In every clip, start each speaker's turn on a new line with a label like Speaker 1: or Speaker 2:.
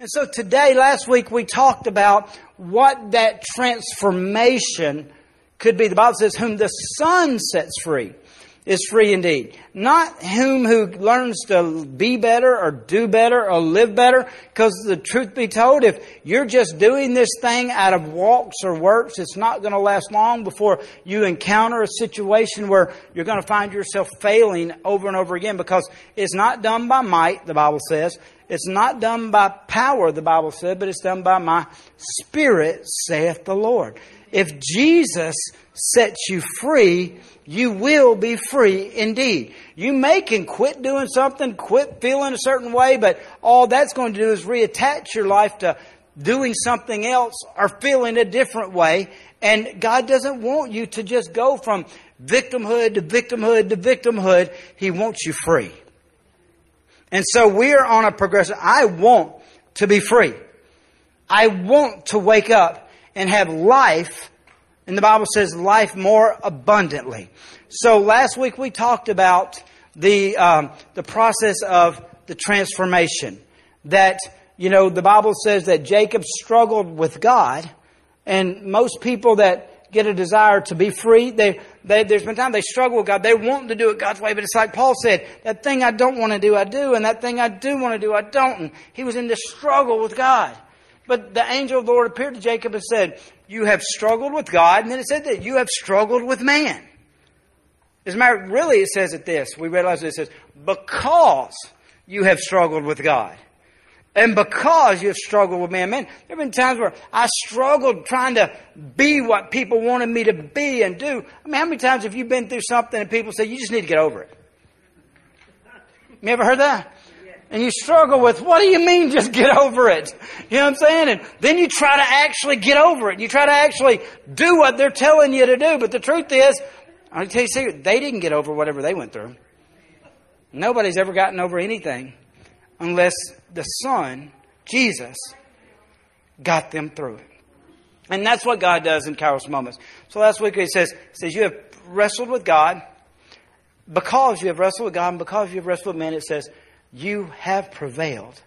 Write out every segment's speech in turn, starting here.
Speaker 1: And so today, last week, we talked about what that transformation could be. The Bible says, whom the Son sets free is free indeed. Not whom who learns to be better or do better or live better. Because the truth be told, if you're just doing this thing out of walks or works, it's not going to last long before you encounter a situation where you're going to find yourself failing over and over again because it's not done by might, the Bible says. It's not done by power, the Bible said, but it's done by my spirit, saith the Lord. If Jesus sets you free, you will be free indeed. You may can quit doing something, quit feeling a certain way, but all that's going to do is reattach your life to doing something else or feeling a different way. And God doesn't want you to just go from victimhood to victimhood to victimhood. He wants you free. And so we're on a progression. I want to be free. I want to wake up and have life. And the Bible says life more abundantly. So last week we talked about the, um, the process of the transformation. That, you know, the Bible says that Jacob struggled with God. And most people that get a desire to be free. They, they, there's been times they struggle with God. They want to do it God's way, but it's like Paul said, that thing I don't want to do, I do, and that thing I do want to do, I don't. And he was in this struggle with God. But the angel of the Lord appeared to Jacob and said, You have struggled with God, and then it said that you have struggled with man. As a matter, really, it says it this. We realize it says, Because you have struggled with God. And because you've struggled with man, man, there have been times where I struggled trying to be what people wanted me to be and do. I mean, how many times have you been through something and people say, you just need to get over it? You ever heard that? And you struggle with, what do you mean just get over it? You know what I'm saying? And then you try to actually get over it. You try to actually do what they're telling you to do. But the truth is, I'll tell you secret, they didn't get over whatever they went through. Nobody's ever gotten over anything unless the Son, Jesus, got them through it. And that's what God does in Kairos moments. So last week he says, he says, You have wrestled with God. Because you have wrestled with God and because you have wrestled with men, it says, You have prevailed.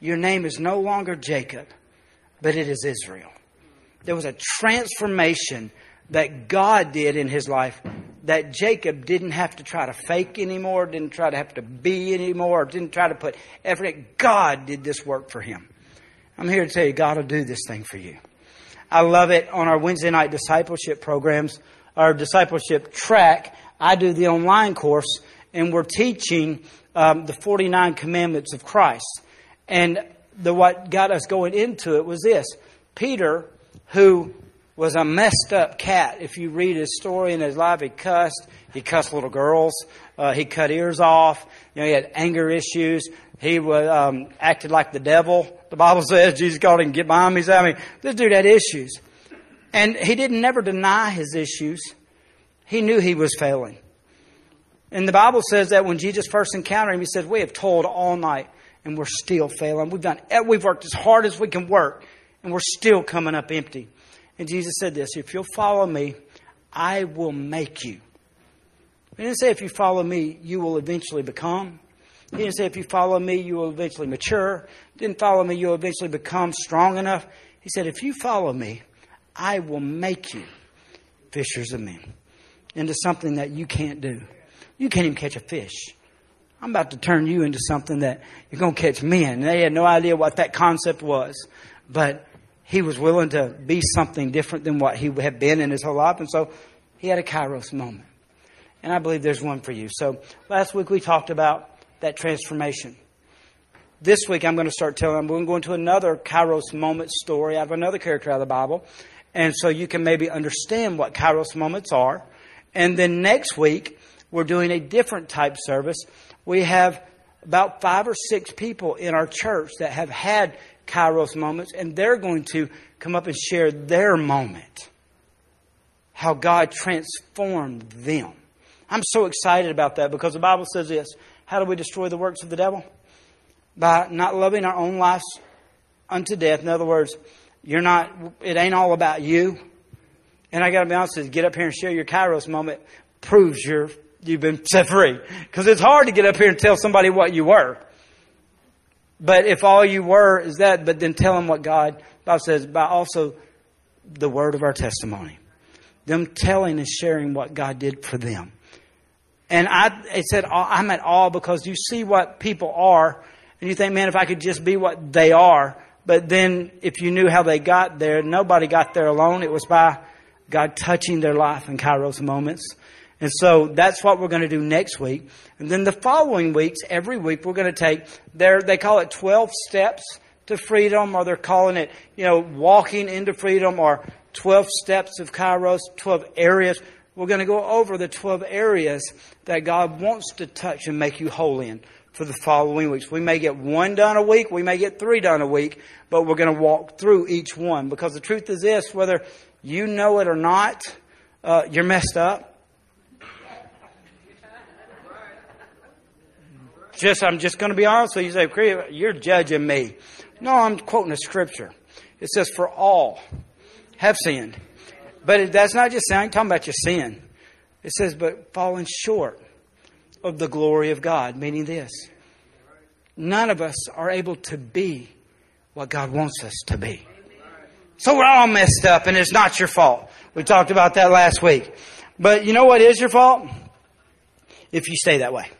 Speaker 1: Your name is no longer Jacob, but it is Israel. There was a transformation that God did in his life that Jacob didn't have to try to fake anymore, didn't try to have to be anymore, didn't try to put effort. God did this work for him. I'm here to tell you, God will do this thing for you. I love it on our Wednesday night discipleship programs, our discipleship track. I do the online course, and we're teaching um, the 49 commandments of Christ. And the what got us going into it was this: Peter, who was a messed up cat. If you read his story in his life, he cussed. He cussed little girls. Uh, he cut ears off. You know, he had anger issues. He was um, acted like the devil. The Bible says Jesus called him "get behind me." I mean, this dude had issues, and he didn't never deny his issues. He knew he was failing. And the Bible says that when Jesus first encountered him, he said, "We have toiled all night, and we're still failing. We've done, we've worked as hard as we can work, and we're still coming up empty." And Jesus said this If you'll follow me, I will make you. He didn't say if you follow me, you will eventually become. He didn't say if you follow me, you will eventually mature. Didn't follow me, you'll eventually become strong enough. He said, if you follow me, I will make you fishers of men into something that you can't do. You can't even catch a fish. I'm about to turn you into something that you're going to catch men. They had no idea what that concept was. But he was willing to be something different than what he had been in his whole life. And so he had a kairos moment. And I believe there's one for you. So last week we talked about that transformation. This week I'm going to start telling, I'm going to go into another kairos moment story out of another character out of the Bible. And so you can maybe understand what kairos moments are. And then next week we're doing a different type service. We have about five or six people in our church that have had Kairos moments, and they're going to come up and share their moment. How God transformed them. I'm so excited about that because the Bible says this How do we destroy the works of the devil? By not loving our own lives unto death. In other words, you're not, it ain't all about you. And I got to be honest with you, get up here and share your Kairos moment proves you're, you've been set free. Because it's hard to get up here and tell somebody what you were. But if all you were is that, but then tell them what God, Bible says, by also the word of our testimony. Them telling and sharing what God did for them. And I, it said, I'm at all because you see what people are, and you think, man, if I could just be what they are. But then if you knew how they got there, nobody got there alone. It was by God touching their life in Kairos moments. And so that's what we're going to do next week. And then the following weeks, every week, we're going to take their, they call it 12 steps to freedom, or they're calling it, you know, walking into freedom, or 12 steps of Kairos, 12 areas. We're going to go over the 12 areas that God wants to touch and make you whole in for the following weeks. We may get one done a week, we may get three done a week, but we're going to walk through each one because the truth is this, whether you know it or not, uh, you're messed up. Just, I'm just going to be honest with you. You say, you're judging me. No, I'm quoting a scripture. It says, for all have sinned. But that's not just saying, talking about your sin. It says, but falling short of the glory of God, meaning this. None of us are able to be what God wants us to be. So we're all messed up and it's not your fault. We talked about that last week. But you know what is your fault? If you stay that way.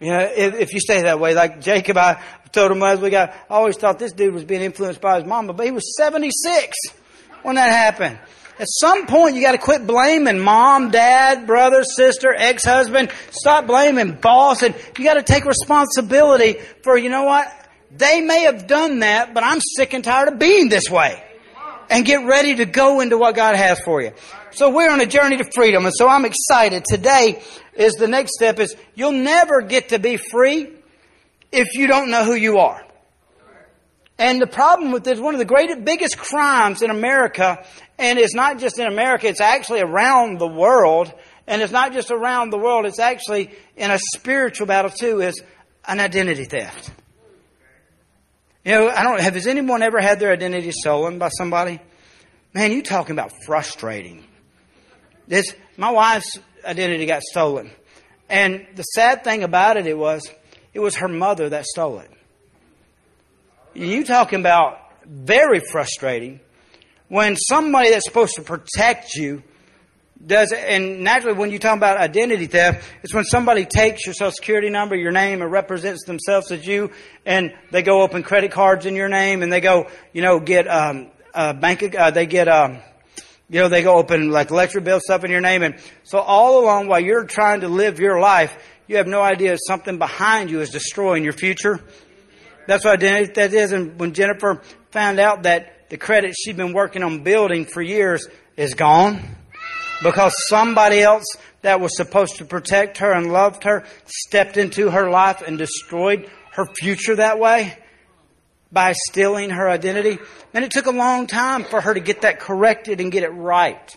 Speaker 1: You know, if, if you stay that way, like Jacob, I told him as we got, I always thought this dude was being influenced by his mama, but he was 76 when that happened. At some point, you got to quit blaming mom, dad, brother, sister, ex-husband. Stop blaming boss, and you got to take responsibility for. You know what? They may have done that, but I'm sick and tired of being this way. And get ready to go into what God has for you. So we're on a journey to freedom, and so I'm excited. Today is the next step is you'll never get to be free if you don't know who you are. And the problem with this, one of the greatest, biggest crimes in America, and it's not just in America, it's actually around the world, and it's not just around the world, it's actually in a spiritual battle too, is an identity theft. You know, I don't, have, has anyone ever had their identity stolen by somebody? Man, you talking about frustrating. This, my wife's identity got stolen. And the sad thing about it, it was, it was her mother that stole it. You talking about very frustrating when somebody that's supposed to protect you does and naturally when you talk about identity theft, it's when somebody takes your social security number, your name, and represents themselves as you, and they go open credit cards in your name, and they go, you know, get um, bank, uh, they get um, you know, they go open like electric bill stuff in your name. And so all along while you're trying to live your life, you have no idea something behind you is destroying your future. That's what identity that is. And when Jennifer found out that the credit she'd been working on building for years is gone because somebody else that was supposed to protect her and loved her stepped into her life and destroyed her future that way by stealing her identity. And it took a long time for her to get that corrected and get it right.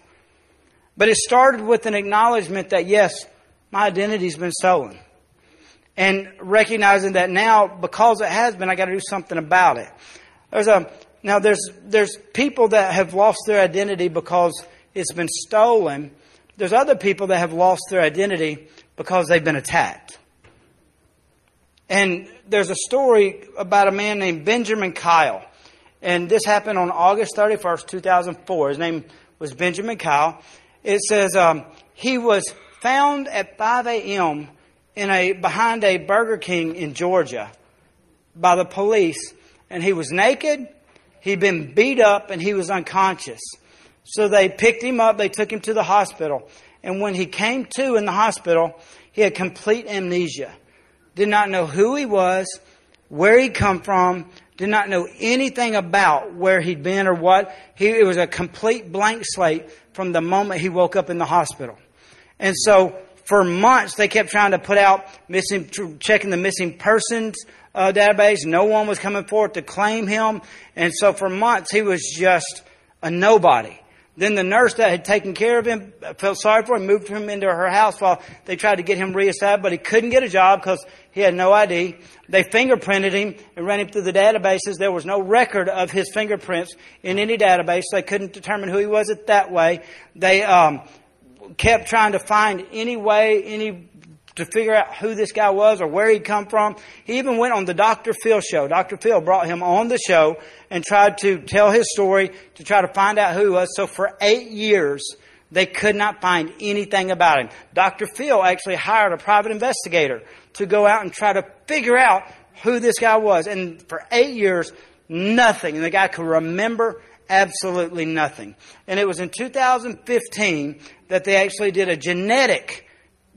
Speaker 1: But it started with an acknowledgement that yes, my identity's been stolen. And recognizing that now, because it has been, I gotta do something about it. There's a, now there's, there's people that have lost their identity because it's been stolen. There's other people that have lost their identity because they've been attacked. And there's a story about a man named Benjamin Kyle. And this happened on August 31st, 2004. His name was Benjamin Kyle. It says um, he was found at 5 a.m. in a behind a Burger King in Georgia by the police, and he was naked. He'd been beat up, and he was unconscious. So they picked him up. They took him to the hospital, and when he came to in the hospital, he had complete amnesia did not know who he was, where he'd come from, did not know anything about where he'd been or what. He, it was a complete blank slate from the moment he woke up in the hospital. And so for months they kept trying to put out missing, checking the missing persons uh, database. No one was coming forward to claim him. And so for months he was just a nobody. Then the nurse that had taken care of him felt sorry for him, moved him into her house while they tried to get him reestablished, but he couldn't get a job because he had no ID. They fingerprinted him and ran him through the databases. There was no record of his fingerprints in any database. They couldn't determine who he was at that way. They um, kept trying to find any way, any to figure out who this guy was or where he'd come from. He even went on the Dr. Phil show. Dr. Phil brought him on the show and tried to tell his story to try to find out who he was. So for eight years, they could not find anything about him. Dr. Phil actually hired a private investigator to go out and try to figure out who this guy was. And for eight years, nothing. And the guy could remember absolutely nothing. And it was in 2015 that they actually did a genetic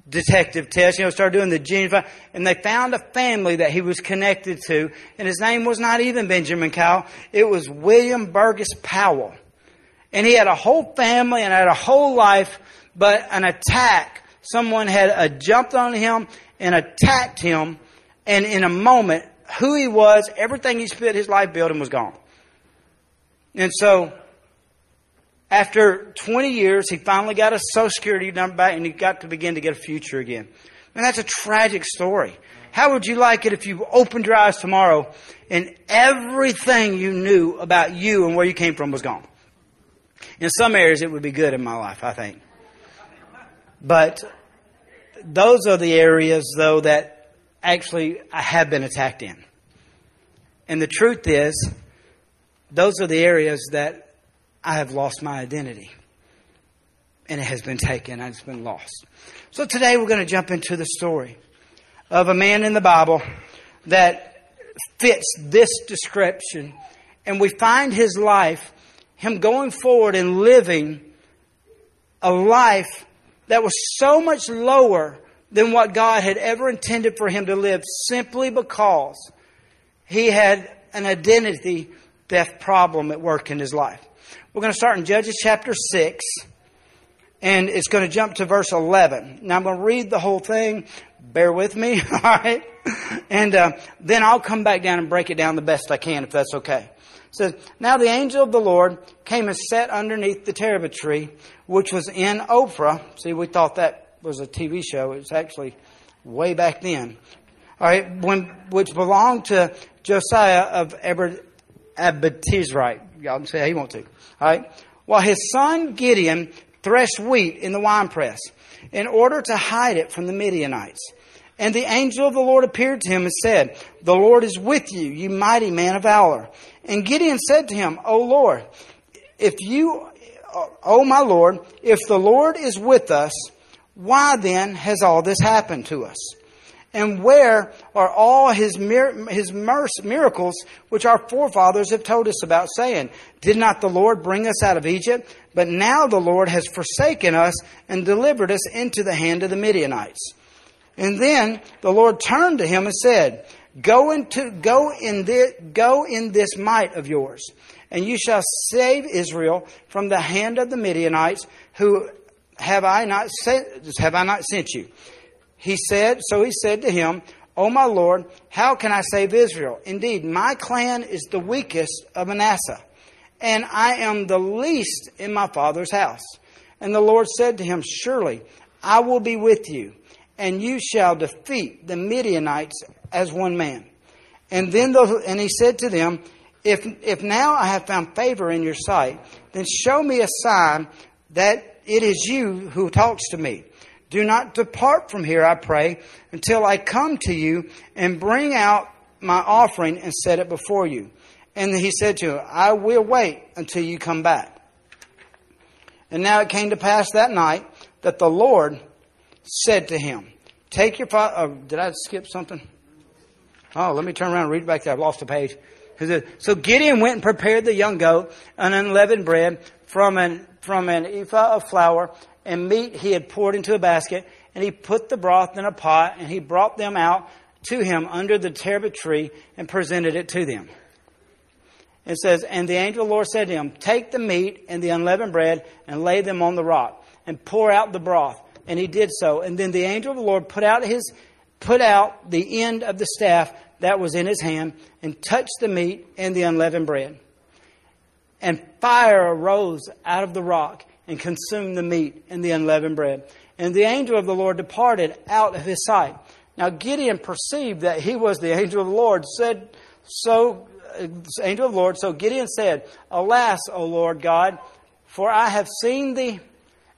Speaker 1: detective test, you know, started doing the gene, and they found a family that he was connected to, and his name was not even Benjamin Kyle, it was William Burgess Powell. And he had a whole family and had a whole life, but an attack, someone had uh, jumped on him and attacked him, and in a moment, who he was, everything he spent his life building was gone. And so, after 20 years, he finally got a Social Security number back and he got to begin to get a future again. And that's a tragic story. How would you like it if you opened your eyes tomorrow and everything you knew about you and where you came from was gone? In some areas, it would be good in my life, I think. But those are the areas, though, that actually I have been attacked in. And the truth is, those are the areas that I have lost my identity. And it has been taken, and it's been lost. So today we're going to jump into the story of a man in the Bible that fits this description. And we find his life, him going forward and living a life that was so much lower than what God had ever intended for him to live simply because he had an identity theft problem at work in his life. We're going to start in Judges chapter 6, and it's going to jump to verse 11. Now I'm going to read the whole thing. Bear with me, all right? And uh, then I'll come back down and break it down the best I can, if that's okay. It says, Now the angel of the Lord came and sat underneath the terebinth tree, which was in Ophrah. See, we thought that was a TV show. It was actually way back then. All right, when, which belonged to Josiah of Abiezrite. Y'all can say how you want to. All right. While his son Gideon threshed wheat in the winepress in order to hide it from the Midianites. And the angel of the Lord appeared to him and said, The Lord is with you, you mighty man of valor. And Gideon said to him, O Lord, if you, O my Lord, if the Lord is with us, why then has all this happened to us? And where are all his, his miracles which our forefathers have told us about, saying, Did not the Lord bring us out of Egypt? But now the Lord has forsaken us and delivered us into the hand of the Midianites. And then the Lord turned to him and said, Go into go in this, go in this might of yours, and you shall save Israel from the hand of the Midianites, who have I not sent, have I not sent you? He said, so he said to him, O my Lord, how can I save Israel? Indeed, my clan is the weakest of Manasseh, and I am the least in my father's house. And the Lord said to him, Surely I will be with you, and you shall defeat the Midianites as one man. And then the, and he said to them, if, if now I have found favor in your sight, then show me a sign that it is you who talks to me. Do not depart from here, I pray, until I come to you and bring out my offering and set it before you. And he said to him, I will wait until you come back. And now it came to pass that night that the Lord said to him, Take your father. Oh, did I skip something? Oh, let me turn around and read back there. I've lost a page. So Gideon went and prepared the young goat, an unleavened bread from an, from an ephah of flour and meat he had poured into a basket, and he put the broth in a pot, and he brought them out to him under the terebinth tree and presented it to them. It says, And the angel of the Lord said to him, Take the meat and the unleavened bread and lay them on the rock, and pour out the broth. And he did so. And then the angel of the Lord put out his put out the end of the staff that was in his hand, and touched the meat and the unleavened bread. And fire arose out of the rock and consumed the meat and the unleavened bread. And the angel of the Lord departed out of his sight. Now Gideon perceived that he was the angel of the Lord, said, So, uh, angel of the Lord, so Gideon said, Alas, O Lord God, for I have seen the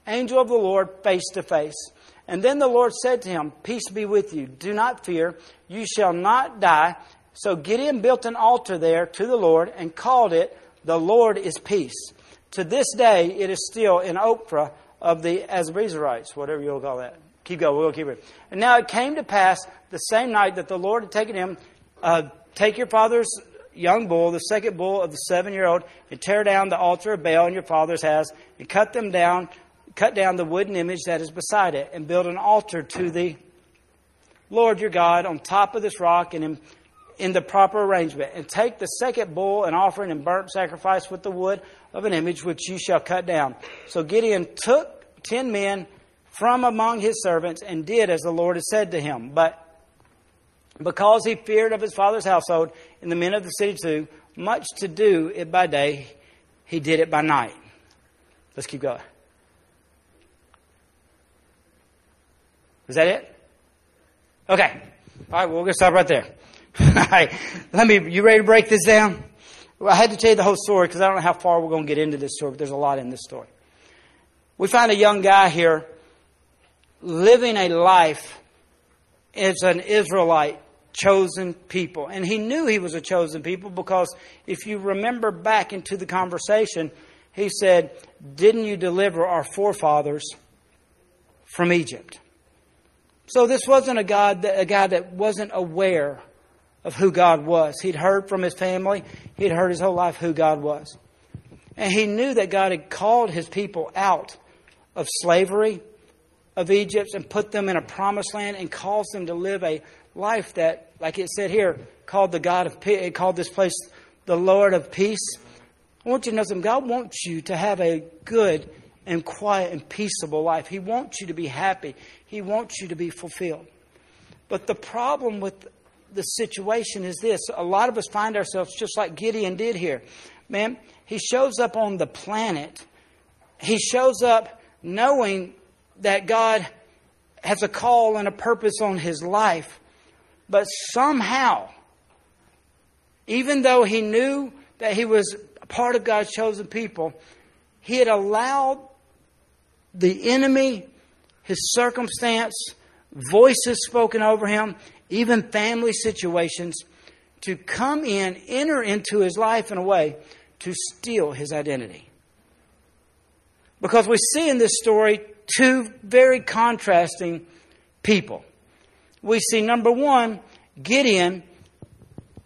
Speaker 1: angel of the Lord face to face. And then the Lord said to him, Peace be with you. Do not fear. You shall not die. So Gideon built an altar there to the Lord and called it, The Lord is Peace. To this day, it is still in Ophrah of the Abiezrites, whatever you'll call that. Keep going, we'll keep it. And now it came to pass the same night that the Lord had taken him, uh, take your father's young bull, the second bull of the seven year old, and tear down the altar of Baal in your father's house, and cut them down, cut down the wooden image that is beside it, and build an altar to the Lord your God on top of this rock and in, in the proper arrangement. And take the second bull and offering and burnt sacrifice with the wood of an image which you shall cut down. So Gideon took ten men from among his servants and did as the Lord had said to him. But because he feared of his father's household and the men of the city too, much to do it by day, he did it by night. Let's keep going. Is that it? Okay. All right, well, we're going to stop right there. All right. Let me, you ready to break this down? I had to tell you the whole story because I don't know how far we're going to get into this story, but there's a lot in this story. We find a young guy here living a life as an Israelite chosen people. And he knew he was a chosen people because if you remember back into the conversation, he said, Didn't you deliver our forefathers from Egypt? So this wasn't a God that, a guy that wasn't aware of who God was. He'd heard from his family, he'd heard his whole life who God was. And he knew that God had called his people out of slavery, of Egypt and put them in a promised land and caused them to live a life that, like it said here, called the God of peace, called this place the Lord of peace. I want you to know something. God wants you to have a good and quiet and peaceable life. He wants you to be happy. He wants you to be fulfilled. But the problem with the situation is this a lot of us find ourselves just like Gideon did here. Man, he shows up on the planet. He shows up knowing that God has a call and a purpose on his life. But somehow, even though he knew that he was part of God's chosen people, he had allowed the enemy, his circumstance, voices spoken over him, even family situations, to come in, enter into his life in a way to steal his identity. Because we see in this story two very contrasting people. We see number one, Gideon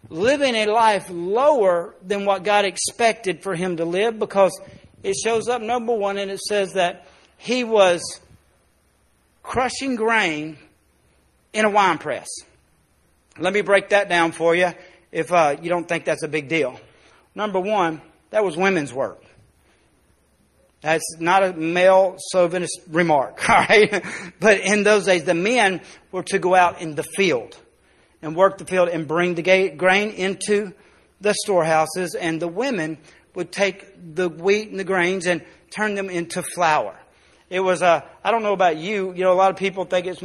Speaker 1: living a life lower than what God expected for him to live because it shows up number one and it says that he was crushing grain in a wine press. Let me break that down for you if uh, you don't think that's a big deal. Number one, that was women's work. That's not a male chauvinist remark, all right? But in those days, the men were to go out in the field and work the field and bring the grain into the storehouses, and the women would take the wheat and the grains and turn them into flour. It was a, I don't know about you, you know, a lot of people think it's,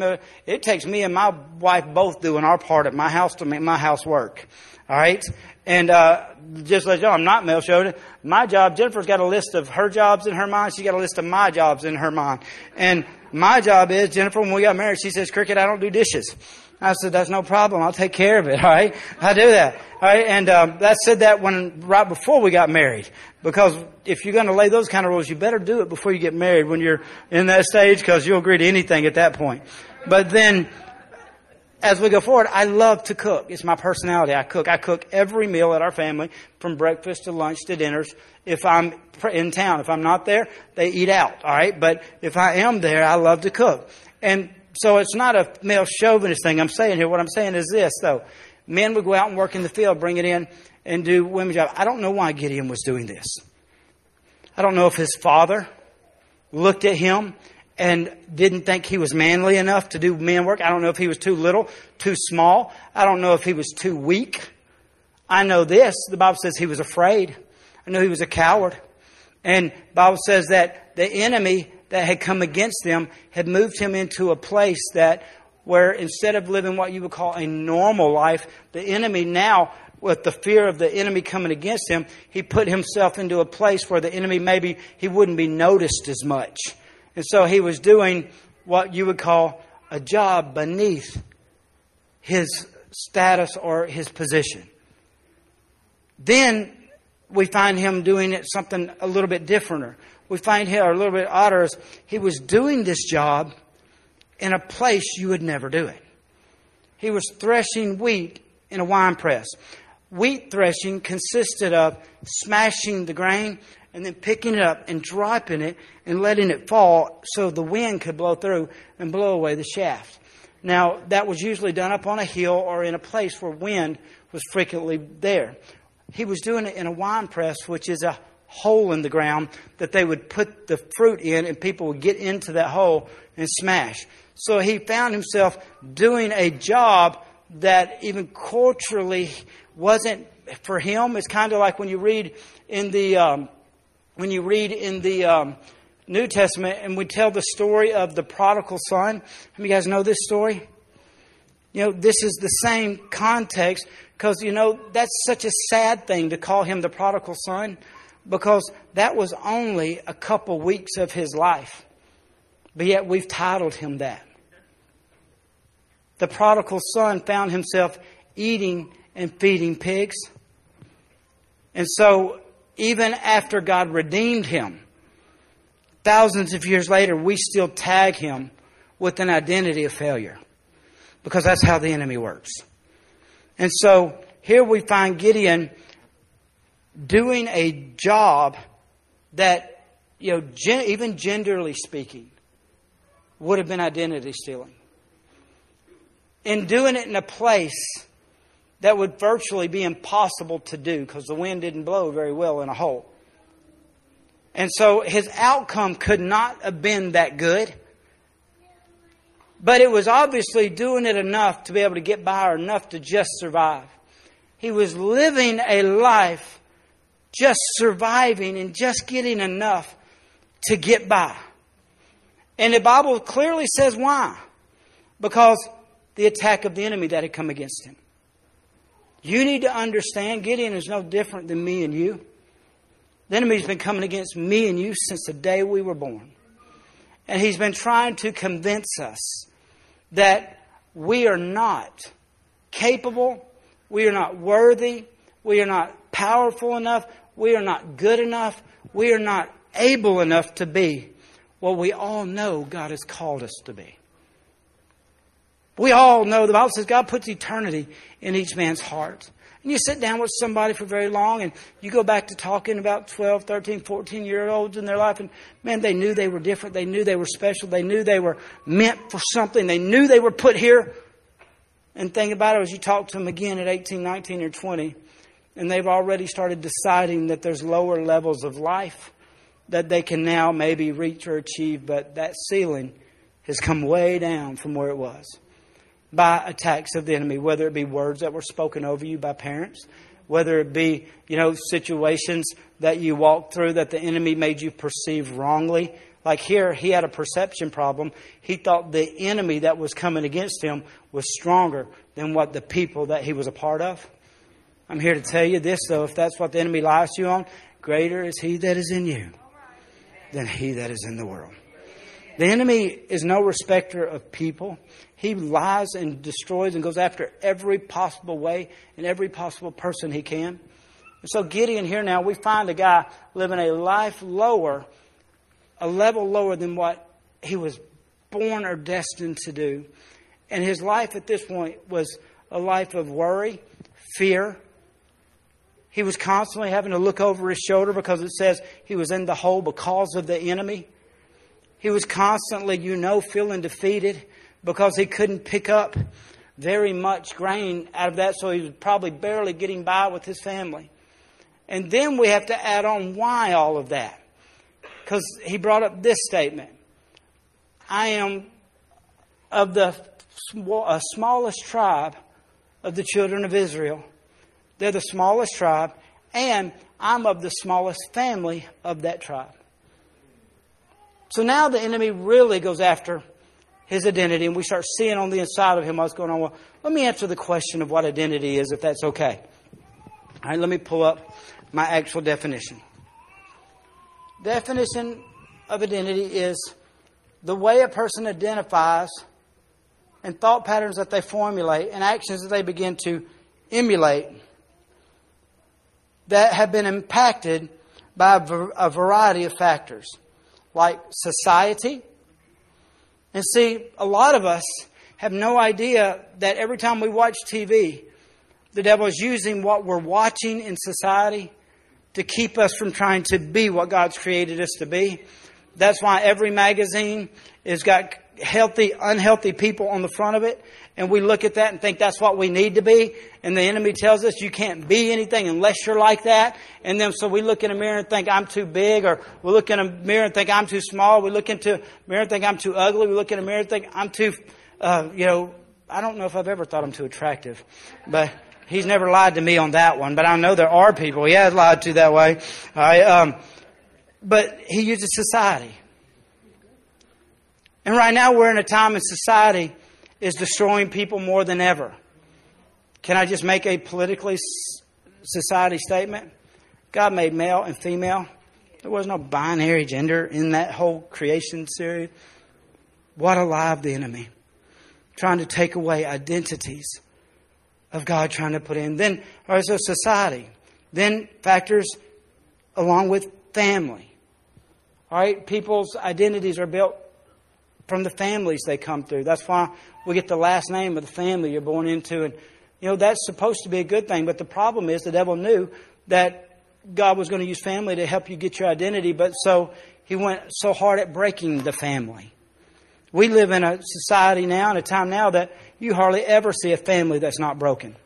Speaker 1: it takes me and my wife both doing our part at my house to make my house work. All right? And uh, just let you know, I'm not male chauvinist. My job, Jennifer's got a list of her jobs in her mind. She's got a list of my jobs in her mind. And my job is, Jennifer, when we got married, she says, Cricket, I don't do dishes. I said, that's no problem. I'll take care of it. All right. I do that. All right. And, um, that said that when, right before we got married. Because if you're going to lay those kind of rules, you better do it before you get married when you're in that stage because you'll agree to anything at that point. But then, as we go forward, I love to cook. It's my personality. I cook. I cook every meal at our family, from breakfast to lunch to dinners. If I'm in town, if I'm not there, they eat out. All right. But if I am there, I love to cook. And so it's not a male chauvinist thing I'm saying here. What I'm saying is this, though. Men would go out and work in the field, bring it in, and do women's job. I don't know why Gideon was doing this. I don't know if his father looked at him and didn't think he was manly enough to do man work. I don't know if he was too little, too small. I don't know if he was too weak. I know this. The Bible says he was afraid. I know he was a coward. And Bible says that the enemy that had come against them had moved him into a place that where instead of living what you would call a normal life, the enemy now with the fear of the enemy coming against him, he put himself into a place where the enemy maybe he wouldn't be noticed as much. And so he was doing what you would call a job beneath his status or his position. Then we find him doing it something a little bit different. We find him a little bit odder. He was doing this job in a place you would never do it. He was threshing wheat in a wine press. Wheat threshing consisted of smashing the grain and then picking it up and dropping it and letting it fall so the wind could blow through and blow away the shaft. Now, that was usually done up on a hill or in a place where wind was frequently there. He was doing it in a wine press, which is a hole in the ground that they would put the fruit in and people would get into that hole and smash. So he found himself doing a job that even culturally wasn't for him. It's kind of like when you read in the um, when you read in the um, New Testament and we tell the story of the prodigal son. You guys know this story? You know, this is the same context because, you know, that's such a sad thing to call him the prodigal son because that was only a couple weeks of his life. But yet we've titled him that. The prodigal son found himself eating and feeding pigs. And so, even after God redeemed him, thousands of years later, we still tag him with an identity of failure because that's how the enemy works. And so, here we find Gideon doing a job that, you know, gen- even genderly speaking, would have been identity stealing. In doing it in a place that would virtually be impossible to do because the wind didn't blow very well in a hole. And so his outcome could not have been that good. But it was obviously doing it enough to be able to get by or enough to just survive. He was living a life just surviving and just getting enough to get by. And the Bible clearly says why. Because the attack of the enemy that had come against him. You need to understand Gideon is no different than me and you. The enemy's been coming against me and you since the day we were born. And he's been trying to convince us that we are not capable, we are not worthy, we are not powerful enough, we are not good enough. We are not able enough to be what we all know God has called us to be. We all know the Bible says God puts eternity in each man's heart. And you sit down with somebody for very long and you go back to talking about 12, 13, 14 year olds in their life and man, they knew they were different. They knew they were special. They knew they were meant for something. They knew they were put here. And think about it as you talk to them again at 18, 19, or 20 and they've already started deciding that there's lower levels of life that they can now maybe reach or achieve, but that ceiling has come way down from where it was by attacks of the enemy, whether it be words that were spoken over you by parents, whether it be, you know, situations that you walked through that the enemy made you perceive wrongly. Like here, he had a perception problem. He thought the enemy that was coming against him was stronger than what the people that he was a part of. I'm here to tell you this, though, if that's what the enemy lies to you on, greater is he that is in you than he that is in the world. The enemy is no respecter of people. He lies and destroys and goes after every possible way and every possible person he can. And so Gideon here now, we find a guy living a life lower, a level lower than what he was born or destined to do. And his life at this point was a life of worry, fear, he was constantly having to look over his shoulder because it says he was in the hole because of the enemy. He was constantly, you know, feeling defeated because he couldn't pick up very much grain out of that, so he was probably barely getting by with his family. And then we have to add on why all of that. Because he brought up this statement I am of the smallest tribe of the children of Israel. They're the smallest tribe, and I'm of the smallest family of that tribe. So now the enemy really goes after his identity, and we start seeing on the inside of him what's going on. Well, let me answer the question of what identity is, if that's okay. All right, let me pull up my actual definition. Definition of identity is the way a person identifies and thought patterns that they formulate and actions that they begin to emulate that have been impacted by a variety of factors like society. And see, a lot of us have no idea that every time we watch TV, the devil is using what we're watching in society to keep us from trying to be what God's created us to be. That's why every magazine has got healthy, unhealthy people on the front of it. And we look at that and think that's what we need to be. And the enemy tells us you can't be anything unless you're like that. And then so we look in a mirror and think I'm too big, or we look in a mirror and think I'm too small. We look into a mirror and think I'm too ugly. We look in a mirror and think I'm too, uh, you know, I don't know if I've ever thought I'm too attractive, but he's never lied to me on that one. But I know there are people he has lied to that way. Right, um, but he uses society. And right now we're in a time in society is destroying people more than ever. Can I just make a politically society statement? God made male and female. There was no binary gender in that whole creation series. What a lie of the enemy. Trying to take away identities of God trying to put in. Then, also society. Then factors along with family. All right, people's identities are built from the families they come through. That's why we get the last name of the family you're born into. And, you know, that's supposed to be a good thing. But the problem is the devil knew that God was going to use family to help you get your identity. But so he went so hard at breaking the family. We live in a society now, in a time now, that you hardly ever see a family that's not broken.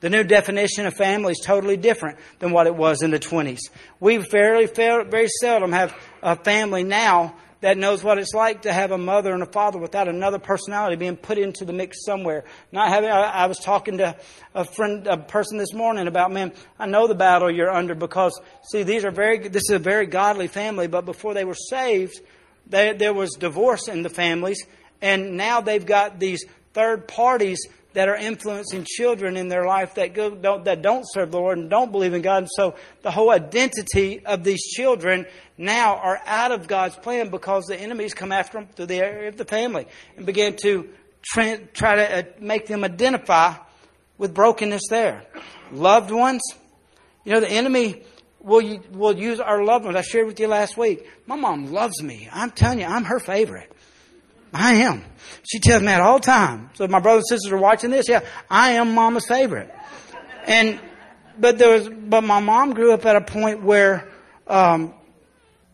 Speaker 1: The new definition of family is totally different than what it was in the 20s. We very, very seldom have a family now that knows what it's like to have a mother and a father without another personality being put into the mix somewhere. Not having, I, I was talking to a friend, a person this morning about, man, I know the battle you're under because, see, these are very, this is a very godly family, but before they were saved, they, there was divorce in the families, and now they've got these third parties that are influencing children in their life that go, don't, that don't serve the Lord and don't believe in God. And so the whole identity of these children now are out of God's plan because the enemies come after them through the area of the family and begin to try, try to uh, make them identify with brokenness there. Loved ones, you know, the enemy will, will use our loved ones. I shared with you last week. My mom loves me. I'm telling you, I'm her favorite. I am. She tells me that all the time. So my brothers and sisters are watching this, yeah, I am mama's favorite. And, but there was, but my mom grew up at a point where, um,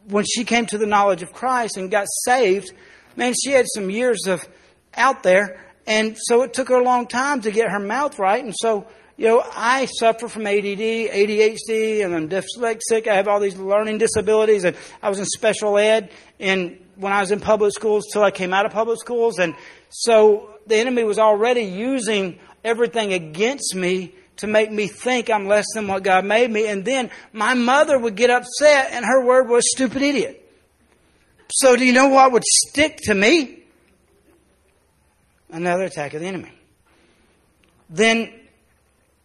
Speaker 1: when she came to the knowledge of Christ and got saved, man, she had some years of out there. And so it took her a long time to get her mouth right. And so, you know, I suffer from ADD, ADHD, and I'm dyslexic. I have all these learning disabilities, and I was in special ed. And when I was in public schools till I came out of public schools. And so the enemy was already using everything against me to make me think I'm less than what God made me. And then my mother would get upset and her word was stupid idiot. So do you know what would stick to me? Another attack of the enemy. Then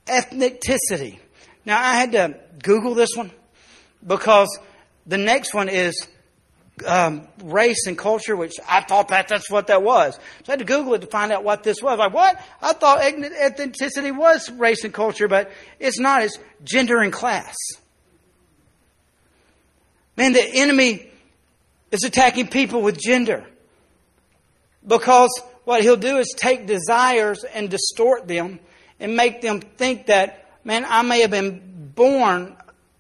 Speaker 1: ethnicity. Now I had to Google this one because the next one is um, race and culture, which I thought that that's what that was. So I had to Google it to find out what this was. Like, what? I thought ethnicity was race and culture, but it's not. It's gender and class. Man, the enemy is attacking people with gender. Because what he'll do is take desires and distort them and make them think that, man, I may have been born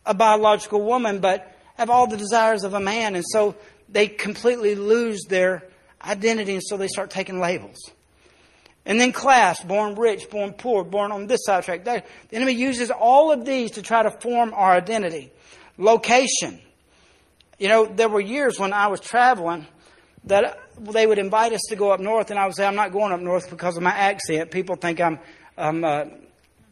Speaker 1: a biological woman, but have all the desires of a man. And so they completely lose their identity, and so they start taking labels. And then class, born rich, born poor, born on this side track. The enemy uses all of these to try to form our identity. Location. You know, there were years when I was traveling that they would invite us to go up north, and I would say, I'm not going up north because of my accent. People think I'm, I'm uh,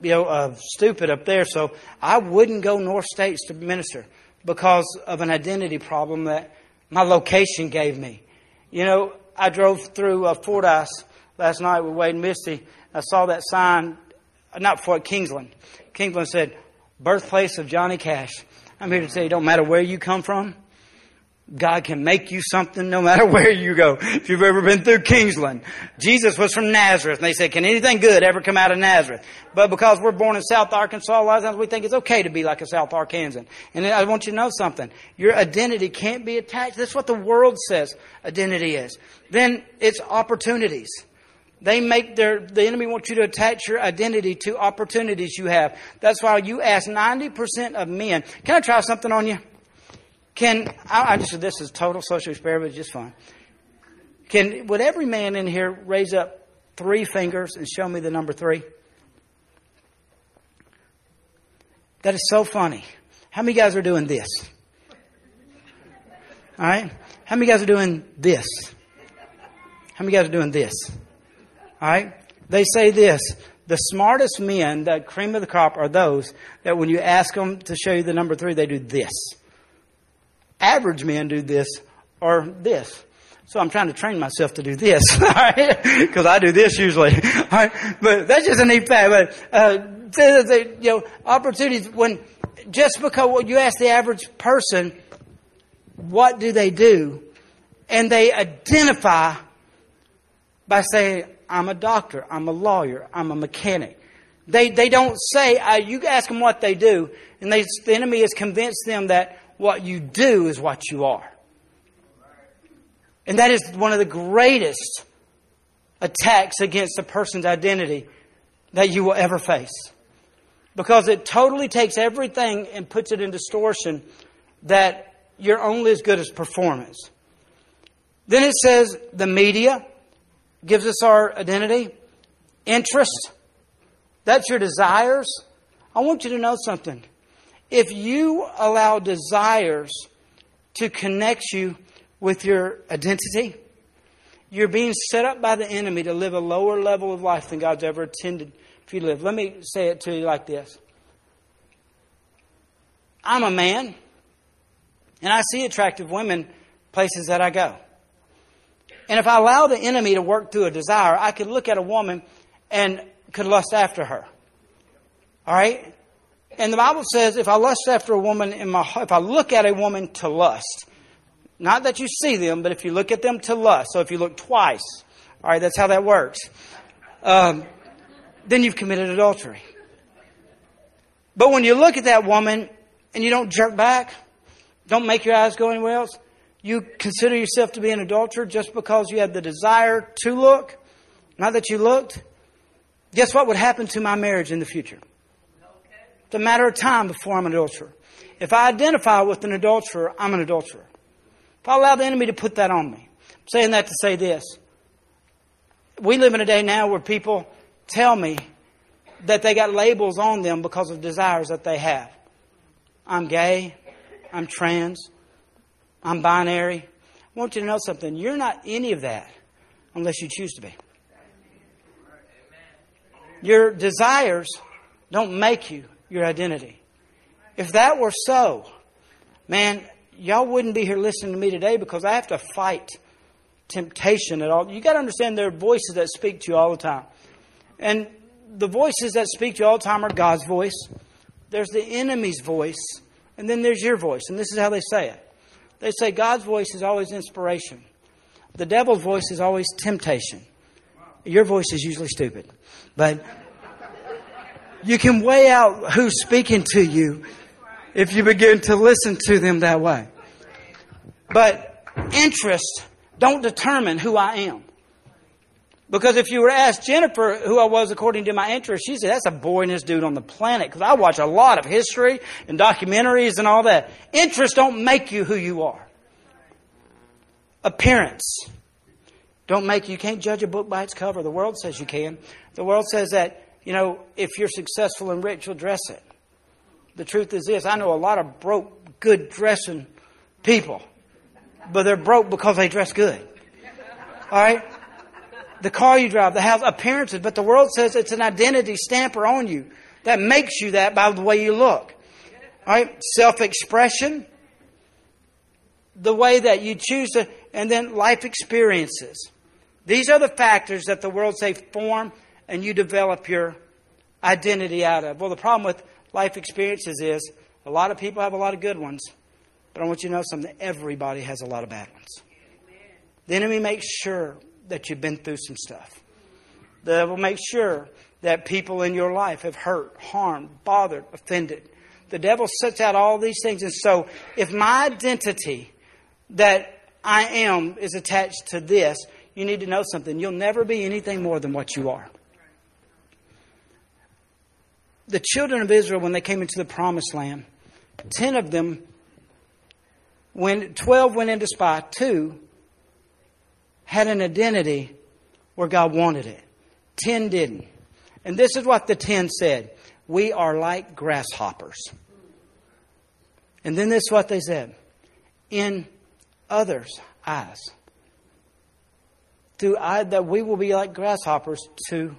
Speaker 1: you know, uh, stupid up there, so I wouldn't go north states to minister because of an identity problem that my location gave me. You know, I drove through uh, Fordyce last night with Wade and Misty. I saw that sign, not Fort Kingsland. Kingsland said, birthplace of Johnny Cash. I'm here to tell you, don't matter where you come from, God can make you something no matter where you go. If you've ever been through Kingsland, Jesus was from Nazareth, and they said, "Can anything good ever come out of Nazareth?" But because we're born in South Arkansas, a lot of times we think it's okay to be like a South Arkansan. And I want you to know something: your identity can't be attached. That's what the world says identity is. Then it's opportunities. They make their, the enemy wants you to attach your identity to opportunities you have. That's why you ask 90% of men, can I try something on you? Can, I, I just this is total social experiment, just fine. Can, would every man in here raise up three fingers and show me the number three? That is so funny. How many guys are doing this? All right? How many guys are doing this? How many guys are doing this? All right? They say this the smartest men, the cream of the crop, are those that when you ask them to show you the number three, they do this. Average men do this or this. So I'm trying to train myself to do this, because I do this usually. But that's just a neat fact. But uh, you know, opportunities when just because you ask the average person, what do they do, and they identify by saying, I'm a doctor. I'm a lawyer. I'm a mechanic. They, they don't say, uh, you ask them what they do, and they, the enemy has convinced them that what you do is what you are. And that is one of the greatest attacks against a person's identity that you will ever face. Because it totally takes everything and puts it in distortion that you're only as good as performance. Then it says the media, gives us our identity, interest. That's your desires. I want you to know something. If you allow desires to connect you with your identity, you're being set up by the enemy to live a lower level of life than God's ever intended for you to live. Let me say it to you like this I'm a man, and I see attractive women places that I go. And if I allow the enemy to work through a desire, I could look at a woman and could lust after her. All right? And the Bible says if I lust after a woman in my if I look at a woman to lust, not that you see them, but if you look at them to lust, so if you look twice, all right, that's how that works. Um, then you've committed adultery. But when you look at that woman and you don't jerk back, don't make your eyes go anywhere else, you consider yourself to be an adulterer just because you had the desire to look, not that you looked, guess what would happen to my marriage in the future? It's a matter of time before I'm an adulterer. If I identify with an adulterer, I'm an adulterer. If I allow the enemy to put that on me, I'm saying that to say this. We live in a day now where people tell me that they got labels on them because of desires that they have. I'm gay. I'm trans. I'm binary. I want you to know something. You're not any of that unless you choose to be. Your desires don't make you your identity. If that were so, man, y'all wouldn't be here listening to me today because I have to fight temptation at all. You got to understand there are voices that speak to you all the time. And the voices that speak to you all the time are God's voice. There's the enemy's voice, and then there's your voice. And this is how they say it. They say God's voice is always inspiration. The devil's voice is always temptation. Your voice is usually stupid. But you can weigh out who's speaking to you if you begin to listen to them that way. But interest don't determine who I am. Because if you were asked Jennifer who I was according to my interest, she said, that's the boringest dude on the planet. Because I watch a lot of history and documentaries and all that. Interests don't make you who you are. Appearance don't make you, you can't judge a book by its cover. The world says you can. The world says that, you know, if you're successful and rich, you'll dress it. The truth is this, I know a lot of broke, good dressing people. But they're broke because they dress good. All right? the car you drive, the house, appearances, but the world says it's an identity stamper on you that makes you that by the way you look. All right? Self expression, the way that you choose to, and then life experiences. These are the factors that the world say form and you develop your identity out of. Well, the problem with life experiences is a lot of people have a lot of good ones, but I want you to know something. Everybody has a lot of bad ones. The enemy makes sure that you've been through some stuff. The devil makes sure that people in your life have hurt, harmed, bothered, offended. The devil sets out all these things. And so, if my identity that I am is attached to this, you need to know something. You'll never be anything more than what you are. The children of Israel, when they came into the promised land, 10 of them, when 12 went into spy, two had an identity where God wanted it. 10 didn't. And this is what the 10 said We are like grasshoppers. And then this is what they said in others' eyes. To I, that we will be like grasshoppers to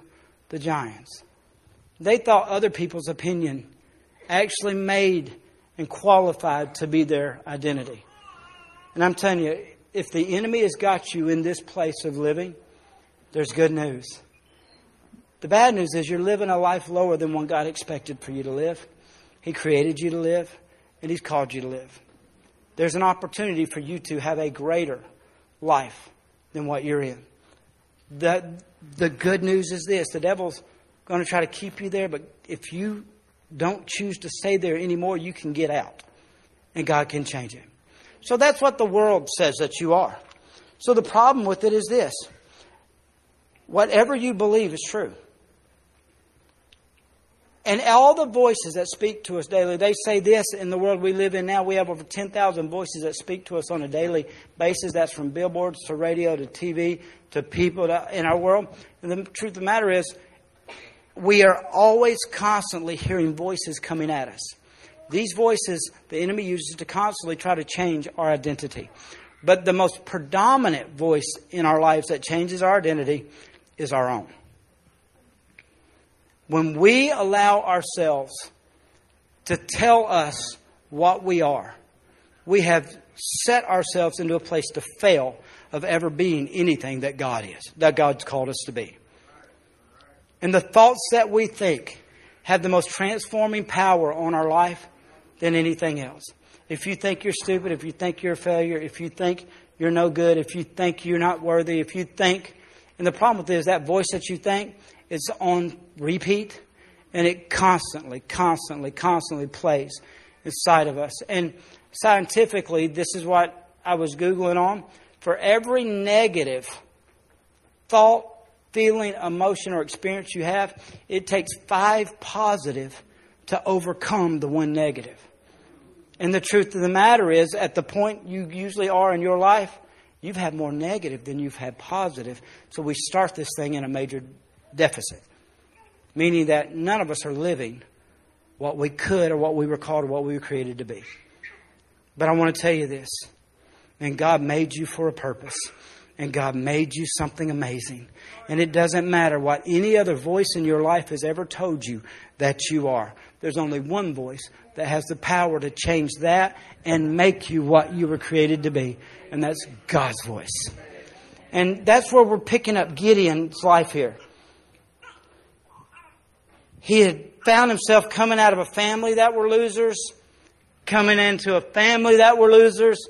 Speaker 1: the giants. They thought other people's opinion actually made and qualified to be their identity. And I'm telling you, if the enemy has got you in this place of living, there's good news. The bad news is you're living a life lower than what God expected for you to live. He created you to live, and He's called you to live. There's an opportunity for you to have a greater life than what you're in. The, the good news is this the devil's going to try to keep you there, but if you don't choose to stay there anymore, you can get out, and God can change it. So that's what the world says that you are. So the problem with it is this whatever you believe is true. And all the voices that speak to us daily, they say this in the world we live in now. We have over 10,000 voices that speak to us on a daily basis. That's from billboards to radio to TV to people in our world. And the truth of the matter is, we are always constantly hearing voices coming at us. These voices the enemy uses to constantly try to change our identity. But the most predominant voice in our lives that changes our identity is our own. When we allow ourselves to tell us what we are, we have set ourselves into a place to fail of ever being anything that God is, that God's called us to be. And the thoughts that we think have the most transforming power on our life than anything else. If you think you're stupid, if you think you're a failure, if you think you're no good, if you think you're not worthy, if you think, and the problem with it is that voice that you think is on repeat and it constantly, constantly, constantly plays inside of us. And scientifically, this is what I was Googling on. For every negative thought, feeling, emotion, or experience you have, it takes five positive to overcome the one negative. And the truth of the matter is, at the point you usually are in your life, you've had more negative than you've had positive. So we start this thing in a major deficit, meaning that none of us are living what we could or what we were called or what we were created to be. But I want to tell you this, and God made you for a purpose. And God made you something amazing. And it doesn't matter what any other voice in your life has ever told you that you are. There's only one voice that has the power to change that and make you what you were created to be. And that's God's voice. And that's where we're picking up Gideon's life here. He had found himself coming out of a family that were losers, coming into a family that were losers.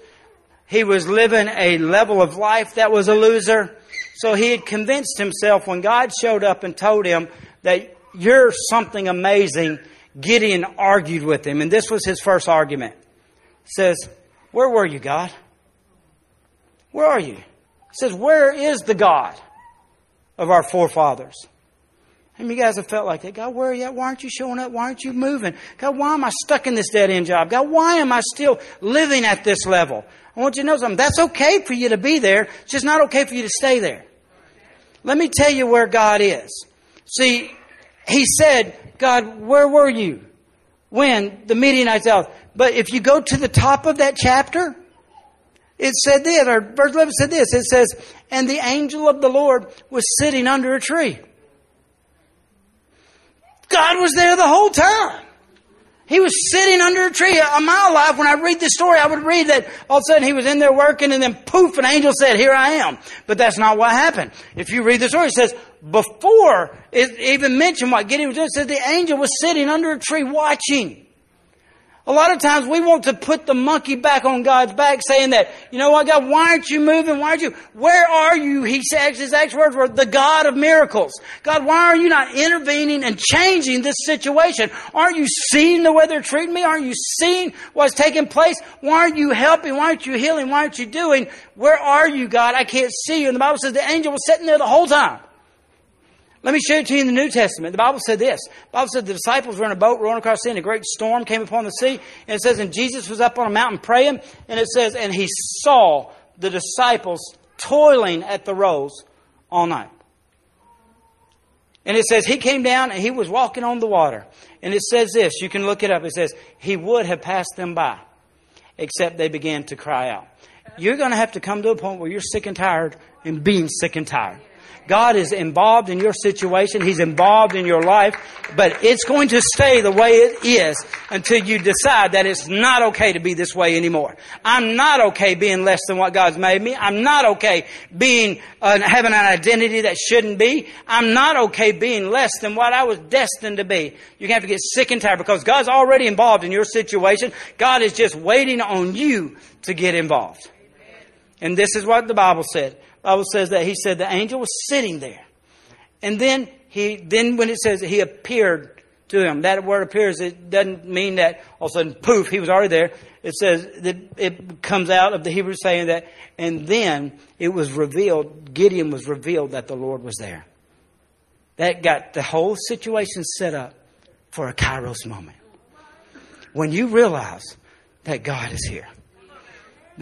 Speaker 1: He was living a level of life that was a loser. So he had convinced himself when God showed up and told him that you're something amazing, Gideon argued with him. And this was his first argument. He says, Where were you, God? Where are you? He says, Where is the God of our forefathers? You guys have felt like that? God, where are you at? Why aren't you showing up? Why aren't you moving? God, why am I stuck in this dead end job? God, why am I still living at this level? I want you to know something. That's okay for you to be there. It's just not okay for you to stay there. Let me tell you where God is. See, he said, God, where were you when the Midianites out? But if you go to the top of that chapter, it said this, or verse 11 said this. It says, and the angel of the Lord was sitting under a tree. God was there the whole time. He was sitting under a tree. On my life, when I read this story, I would read that all of a sudden he was in there working and then poof, an angel said, here I am. But that's not what happened. If you read the story, it says, before it even mentioned what Gideon was doing, it says the angel was sitting under a tree watching. A lot of times we want to put the monkey back on God's back saying that, you know what, God, why aren't you moving? Why aren't you, where are you? He says, his ex words were, the God of miracles. God, why are you not intervening and changing this situation? Aren't you seeing the way they're treating me? Aren't you seeing what's taking place? Why aren't you helping? Why aren't you healing? Why aren't you doing? Where are you, God? I can't see you. And the Bible says the angel was sitting there the whole time. Let me show it to you in the New Testament. The Bible said this. The Bible said the disciples were in a boat rowing across the sea and a great storm came upon the sea. And it says, and Jesus was up on a mountain praying. And it says, and he saw the disciples toiling at the rows all night. And it says he came down and he was walking on the water. And it says this, you can look it up. It says, he would have passed them by, except they began to cry out. You're going to have to come to a point where you're sick and tired and being sick and tired. God is involved in your situation. He's involved in your life, but it's going to stay the way it is until you decide that it's not okay to be this way anymore. I'm not okay being less than what God's made me. I'm not okay being, uh, having an identity that shouldn't be. I'm not okay being less than what I was destined to be. You're going to have to get sick and tired because God's already involved in your situation. God is just waiting on you to get involved. And this is what the Bible said. Bible says that he said the angel was sitting there. And then he, then when it says he appeared to him, that word appears, it doesn't mean that all of a sudden, poof, he was already there. It says that it comes out of the Hebrew saying that, and then it was revealed, Gideon was revealed that the Lord was there. That got the whole situation set up for a kairos moment. When you realize that God is here.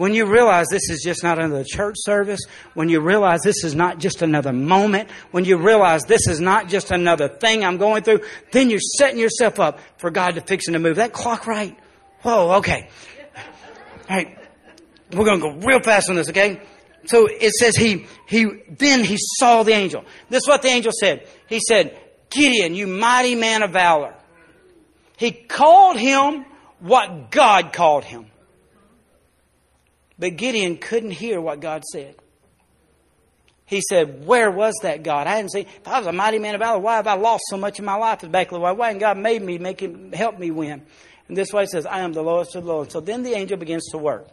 Speaker 1: When you realize this is just not another church service, when you realize this is not just another moment, when you realize this is not just another thing I'm going through, then you're setting yourself up for God to fix and to move. That clock right? Whoa, okay. All right. We're going to go real fast on this, okay? So it says he, he, then he saw the angel. This is what the angel said. He said, Gideon, you mighty man of valor. He called him what God called him. But Gideon couldn't hear what God said. He said, Where was that God? I hadn't seen. If I was a mighty man of valor, why have I lost so much in my life? The Back of the why? Why hadn't God made me, make him help me win? And this way he says, I am the lowest of the low. So then the angel begins to work.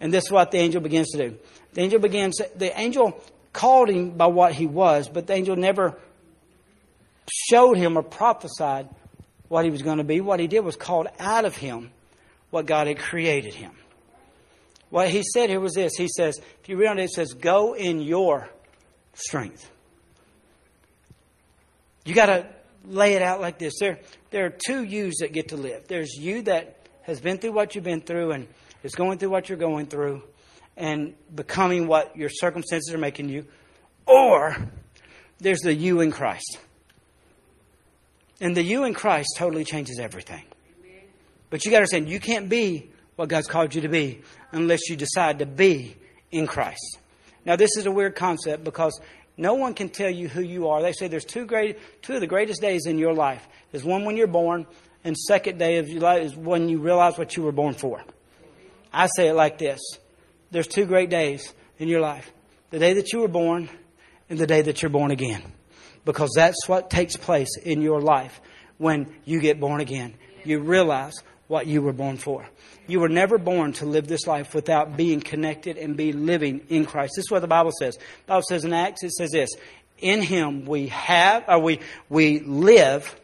Speaker 1: And this is what the angel begins to do. The angel begins, the angel called him by what he was, but the angel never showed him or prophesied what he was going to be. What he did was called out of him what God had created him. What he said here was this. He says, if you read on it, it says, go in your strength. You got to lay it out like this. There, there are two yous that get to live. There's you that has been through what you've been through and is going through what you're going through and becoming what your circumstances are making you. Or there's the you in Christ. And the you in Christ totally changes everything. But you got to understand, you can't be what God's called you to be unless you decide to be in Christ. Now, this is a weird concept because no one can tell you who you are. They say there's two great, two of the greatest days in your life. There's one when you're born, and second day of your life is when you realize what you were born for. I say it like this: There's two great days in your life: the day that you were born, and the day that you're born again, because that's what takes place in your life when you get born again. You realize what you were born for. You were never born to live this life without being connected and be living in Christ. This is what the Bible says. The Bible says in Acts, it says this. In Him we have, or we, we live.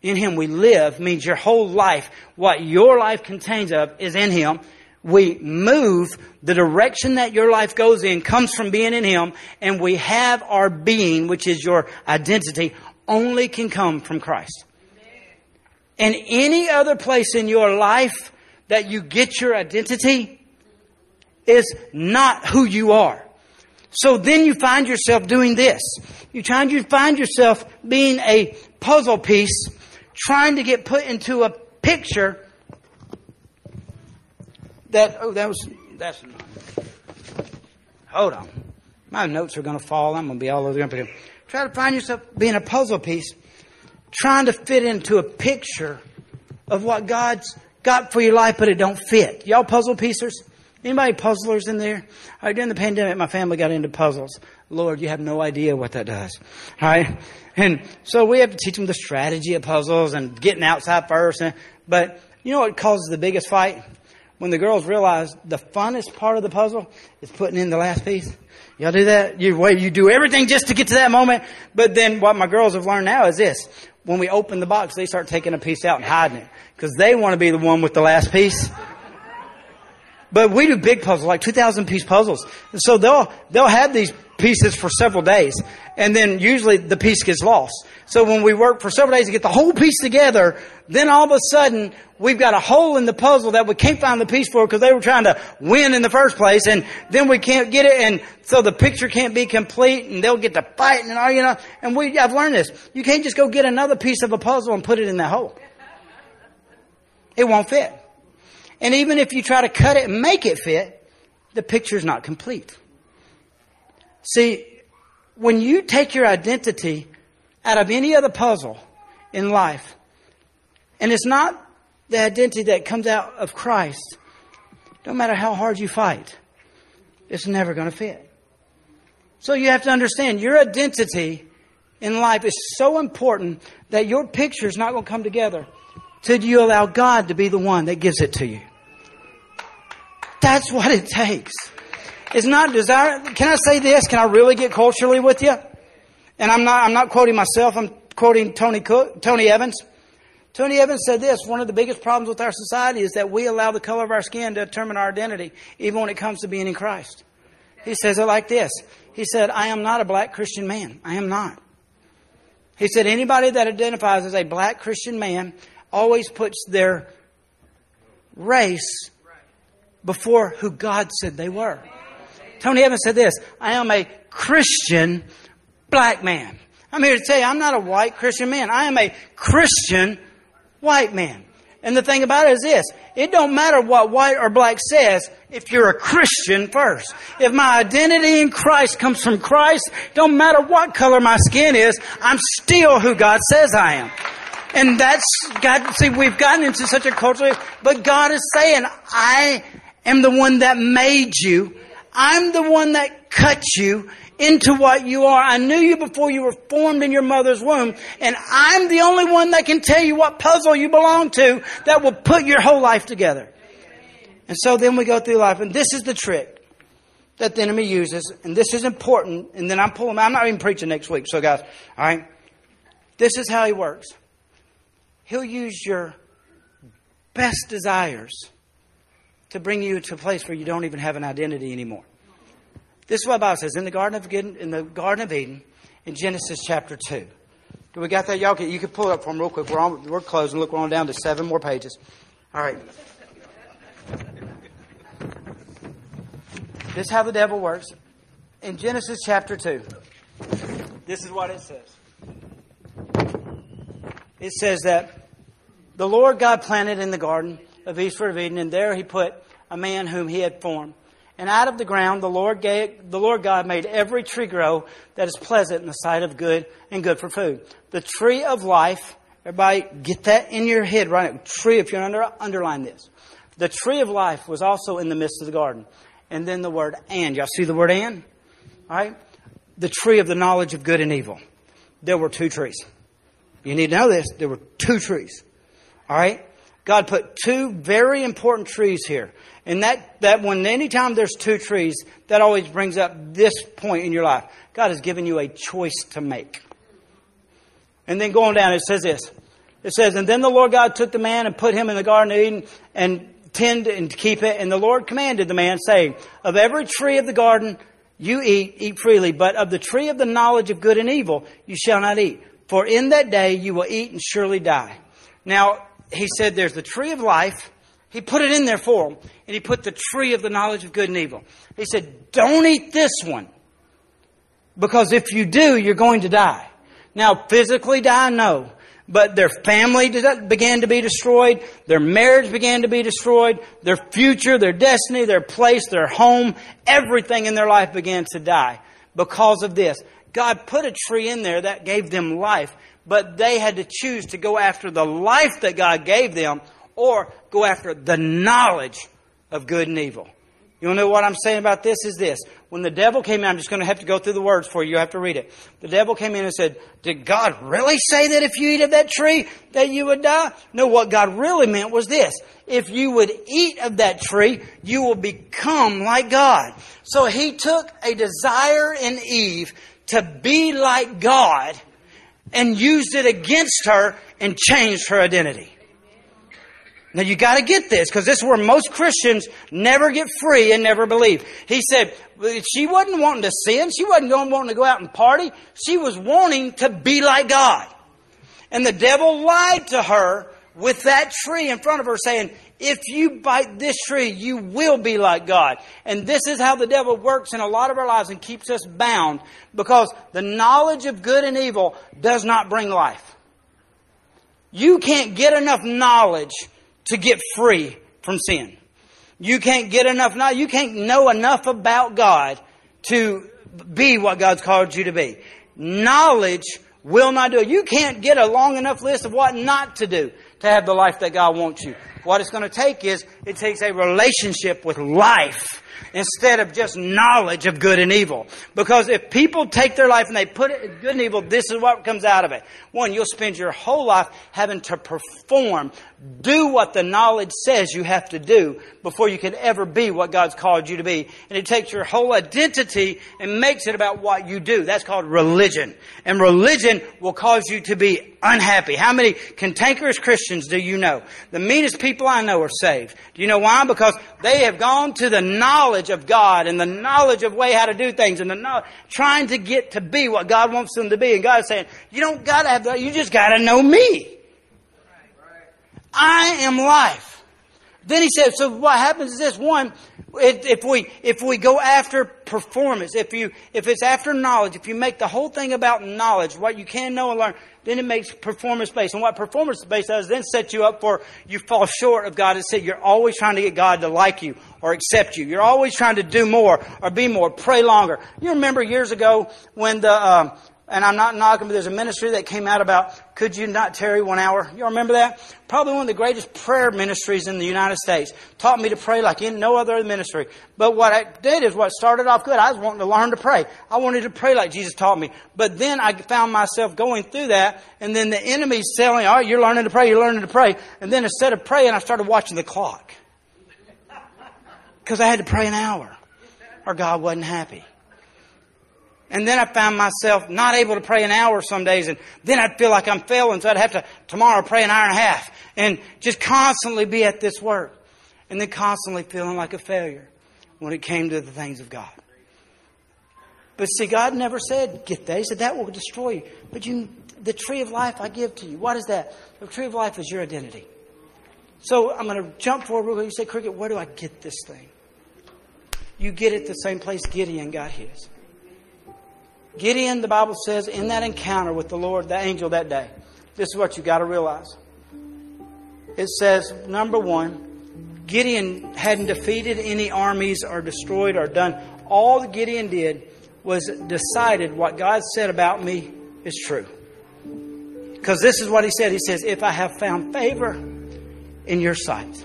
Speaker 1: In Him we live means your whole life, what your life contains of is in Him. We move, the direction that your life goes in comes from being in Him, and we have our being, which is your identity, only can come from Christ. And any other place in your life that you get your identity is not who you are. So then you find yourself doing this. You try you find yourself being a puzzle piece, trying to get put into a picture that oh that was that's not hold on. My notes are gonna fall. I'm gonna be all over the place. Try to find yourself being a puzzle piece trying to fit into a picture of what God's got for your life, but it don't fit. Y'all puzzle piecers? Anybody puzzlers in there? All right, during the pandemic, my family got into puzzles. Lord, you have no idea what that does. All right? And so we have to teach them the strategy of puzzles and getting outside first. And But you know what causes the biggest fight? When the girls realize the funnest part of the puzzle is putting in the last piece. Y'all do that? You wait, you do everything just to get to that moment. But then what my girls have learned now is this. When we open the box, they start taking a piece out and hiding it. Cause they want to be the one with the last piece. But we do big puzzles, like 2,000 piece puzzles. So they'll, they'll have these pieces for several days. And then usually the piece gets lost. So when we work for several days to get the whole piece together, then all of a sudden we've got a hole in the puzzle that we can't find the piece for because they were trying to win in the first place and then we can't get it and so the picture can't be complete and they'll get to fighting and all, you know. And we, I've learned this. You can't just go get another piece of a puzzle and put it in that hole. It won't fit. And even if you try to cut it and make it fit, the picture's not complete. See, when you take your identity out of any other puzzle in life, and it's not the identity that comes out of Christ, no matter how hard you fight, it's never going to fit. So you have to understand your identity in life is so important that your picture is not going to come together till you allow God to be the one that gives it to you. That's what it takes. It's not desire. Can I say this? Can I really get culturally with you? And I'm not, I'm not quoting myself. I'm quoting Tony Cook, Tony Evans. Tony Evans said this, one of the biggest problems with our society is that we allow the color of our skin to determine our identity, even when it comes to being in Christ. He says it like this. He said, I am not a black Christian man. I am not. He said, anybody that identifies as a black Christian man always puts their race before who God said they were. Tony Evans said this, I am a Christian black man. I'm here to tell you, I'm not a white Christian man. I am a Christian white man. And the thing about it is this, it don't matter what white or black says if you're a Christian first. If my identity in Christ comes from Christ, don't matter what color my skin is, I'm still who God says I am. And that's God, see, we've gotten into such a culture, but God is saying, I am the one that made you. I'm the one that cut you into what you are. I knew you before you were formed in your mother's womb, and I'm the only one that can tell you what puzzle you belong to that will put your whole life together. And so then we go through life, and this is the trick that the enemy uses, and this is important, and then I'm pulling, I'm not even preaching next week, so guys, alright? This is how he works. He'll use your best desires to bring you to a place where you don't even have an identity anymore. This is what the Bible says in the Garden of Eden, in the Garden of Eden, in Genesis chapter two. Do we got that? Y'all can, you can pull it up for them real quick. We're on, we're closing. Look, we're on down to seven more pages. All right. This is how the devil works. In Genesis chapter two, this is what it says. It says that the Lord God planted in the garden of Eastward of Eden, and there he put a man whom he had formed. And out of the ground the Lord, gave, the Lord God made every tree grow that is pleasant in the sight of good and good for food. The tree of life, everybody get that in your head right. Tree, if you're under, underline this. The tree of life was also in the midst of the garden. And then the word and. Y'all see the word and? Alright? The tree of the knowledge of good and evil. There were two trees. You need to know this. There were two trees. Alright? God put two very important trees here. And that, that when anytime there's two trees, that always brings up this point in your life. God has given you a choice to make. And then going down, it says this. It says, And then the Lord God took the man and put him in the Garden of Eden and tend and keep it. And the Lord commanded the man, saying, Of every tree of the garden you eat, eat freely, but of the tree of the knowledge of good and evil you shall not eat. For in that day you will eat and surely die. Now, he said there's the tree of life. He put it in there for them. And he put the tree of the knowledge of good and evil. He said, don't eat this one. Because if you do, you're going to die. Now, physically die, no. But their family began to be destroyed. Their marriage began to be destroyed. Their future, their destiny, their place, their home, everything in their life began to die because of this. God put a tree in there that gave them life but they had to choose to go after the life that God gave them or go after the knowledge of good and evil. You know what I'm saying about this is this. When the devil came in, I'm just going to have to go through the words for you. You have to read it. The devil came in and said, Did God really say that if you eat of that tree that you would die? No, what God really meant was this. If you would eat of that tree, you will become like God. So he took a desire in Eve to be like God and used it against her and changed her identity. Now you got to get this because this is where most Christians never get free and never believe. He said she wasn't wanting to sin. She wasn't going wanting to go out and party. She was wanting to be like God. And the devil lied to her with that tree in front of her saying, if you bite this tree, you will be like God. And this is how the devil works in a lot of our lives and keeps us bound because the knowledge of good and evil does not bring life. You can't get enough knowledge to get free from sin. You can't get enough, knowledge. you can't know enough about God to be what God's called you to be. Knowledge will not do it. You can't get a long enough list of what not to do to have the life that God wants you. What it's going to take is, it takes a relationship with life instead of just knowledge of good and evil. Because if people take their life and they put it in good and evil, this is what comes out of it. One, you'll spend your whole life having to perform, do what the knowledge says you have to do before you can ever be what God's called you to be. And it takes your whole identity and makes it about what you do. That's called religion. And religion will cause you to be unhappy. How many cantankerous Christians do you know? The meanest people I know are saved. Do you know why? Because they have gone to the knowledge of God and the knowledge of way how to do things and the knowledge, trying to get to be what God wants them to be. And God's saying, you don't gotta have that, you just gotta know me. I am life. Then he said, so what happens is this, one, if we, if we go after performance, if you, if it's after knowledge, if you make the whole thing about knowledge, what you can know and learn, then it makes performance based. And what performance based does then set you up for you fall short of God. It said you're always trying to get God to like you or accept you. You're always trying to do more or be more, pray longer. You remember years ago when the, um, and I'm not knocking, but there's a ministry that came out about, could you not tarry one hour? You remember that? Probably one of the greatest prayer ministries in the United States. Taught me to pray like in no other ministry. But what I did is what started off good. I was wanting to learn to pray. I wanted to pray like Jesus taught me. But then I found myself going through that, and then the enemy's telling, all right, you're learning to pray, you're learning to pray. And then instead of praying, I started watching the clock. Because I had to pray an hour, or God wasn't happy. And then I found myself not able to pray an hour some days, and then I'd feel like I'm failing, so I'd have to tomorrow pray an hour and a half, and just constantly be at this work, and then constantly feeling like a failure when it came to the things of God. But see, God never said, get that. He said, that will destroy you. But you, the tree of life I give to you. What is that? The tree of life is your identity. So I'm going to jump forward real quick. You say, Cricket, where do I get this thing? You get it the same place Gideon got his. Gideon, the Bible says, in that encounter with the Lord, the angel that day, this is what you got to realize. It says, number one, Gideon hadn't defeated any armies or destroyed or done. All Gideon did was decided what God said about me is true. Because this is what he said. He says, If I have found favor in your sight,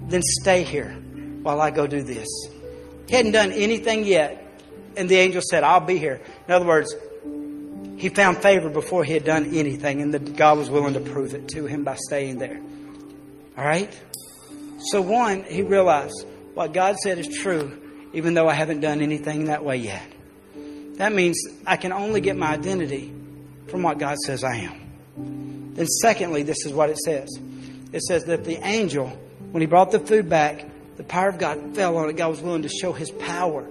Speaker 1: then stay here while I go do this. He hadn't done anything yet and the angel said, I'll be here. In other words, he found favor before he had done anything, and that God was willing to prove it to him by staying there. All right? So, one, he realized what God said is true, even though I haven't done anything that way yet. That means I can only get my identity from what God says I am. Then, secondly, this is what it says it says that the angel, when he brought the food back, the power of God fell on it. God was willing to show his power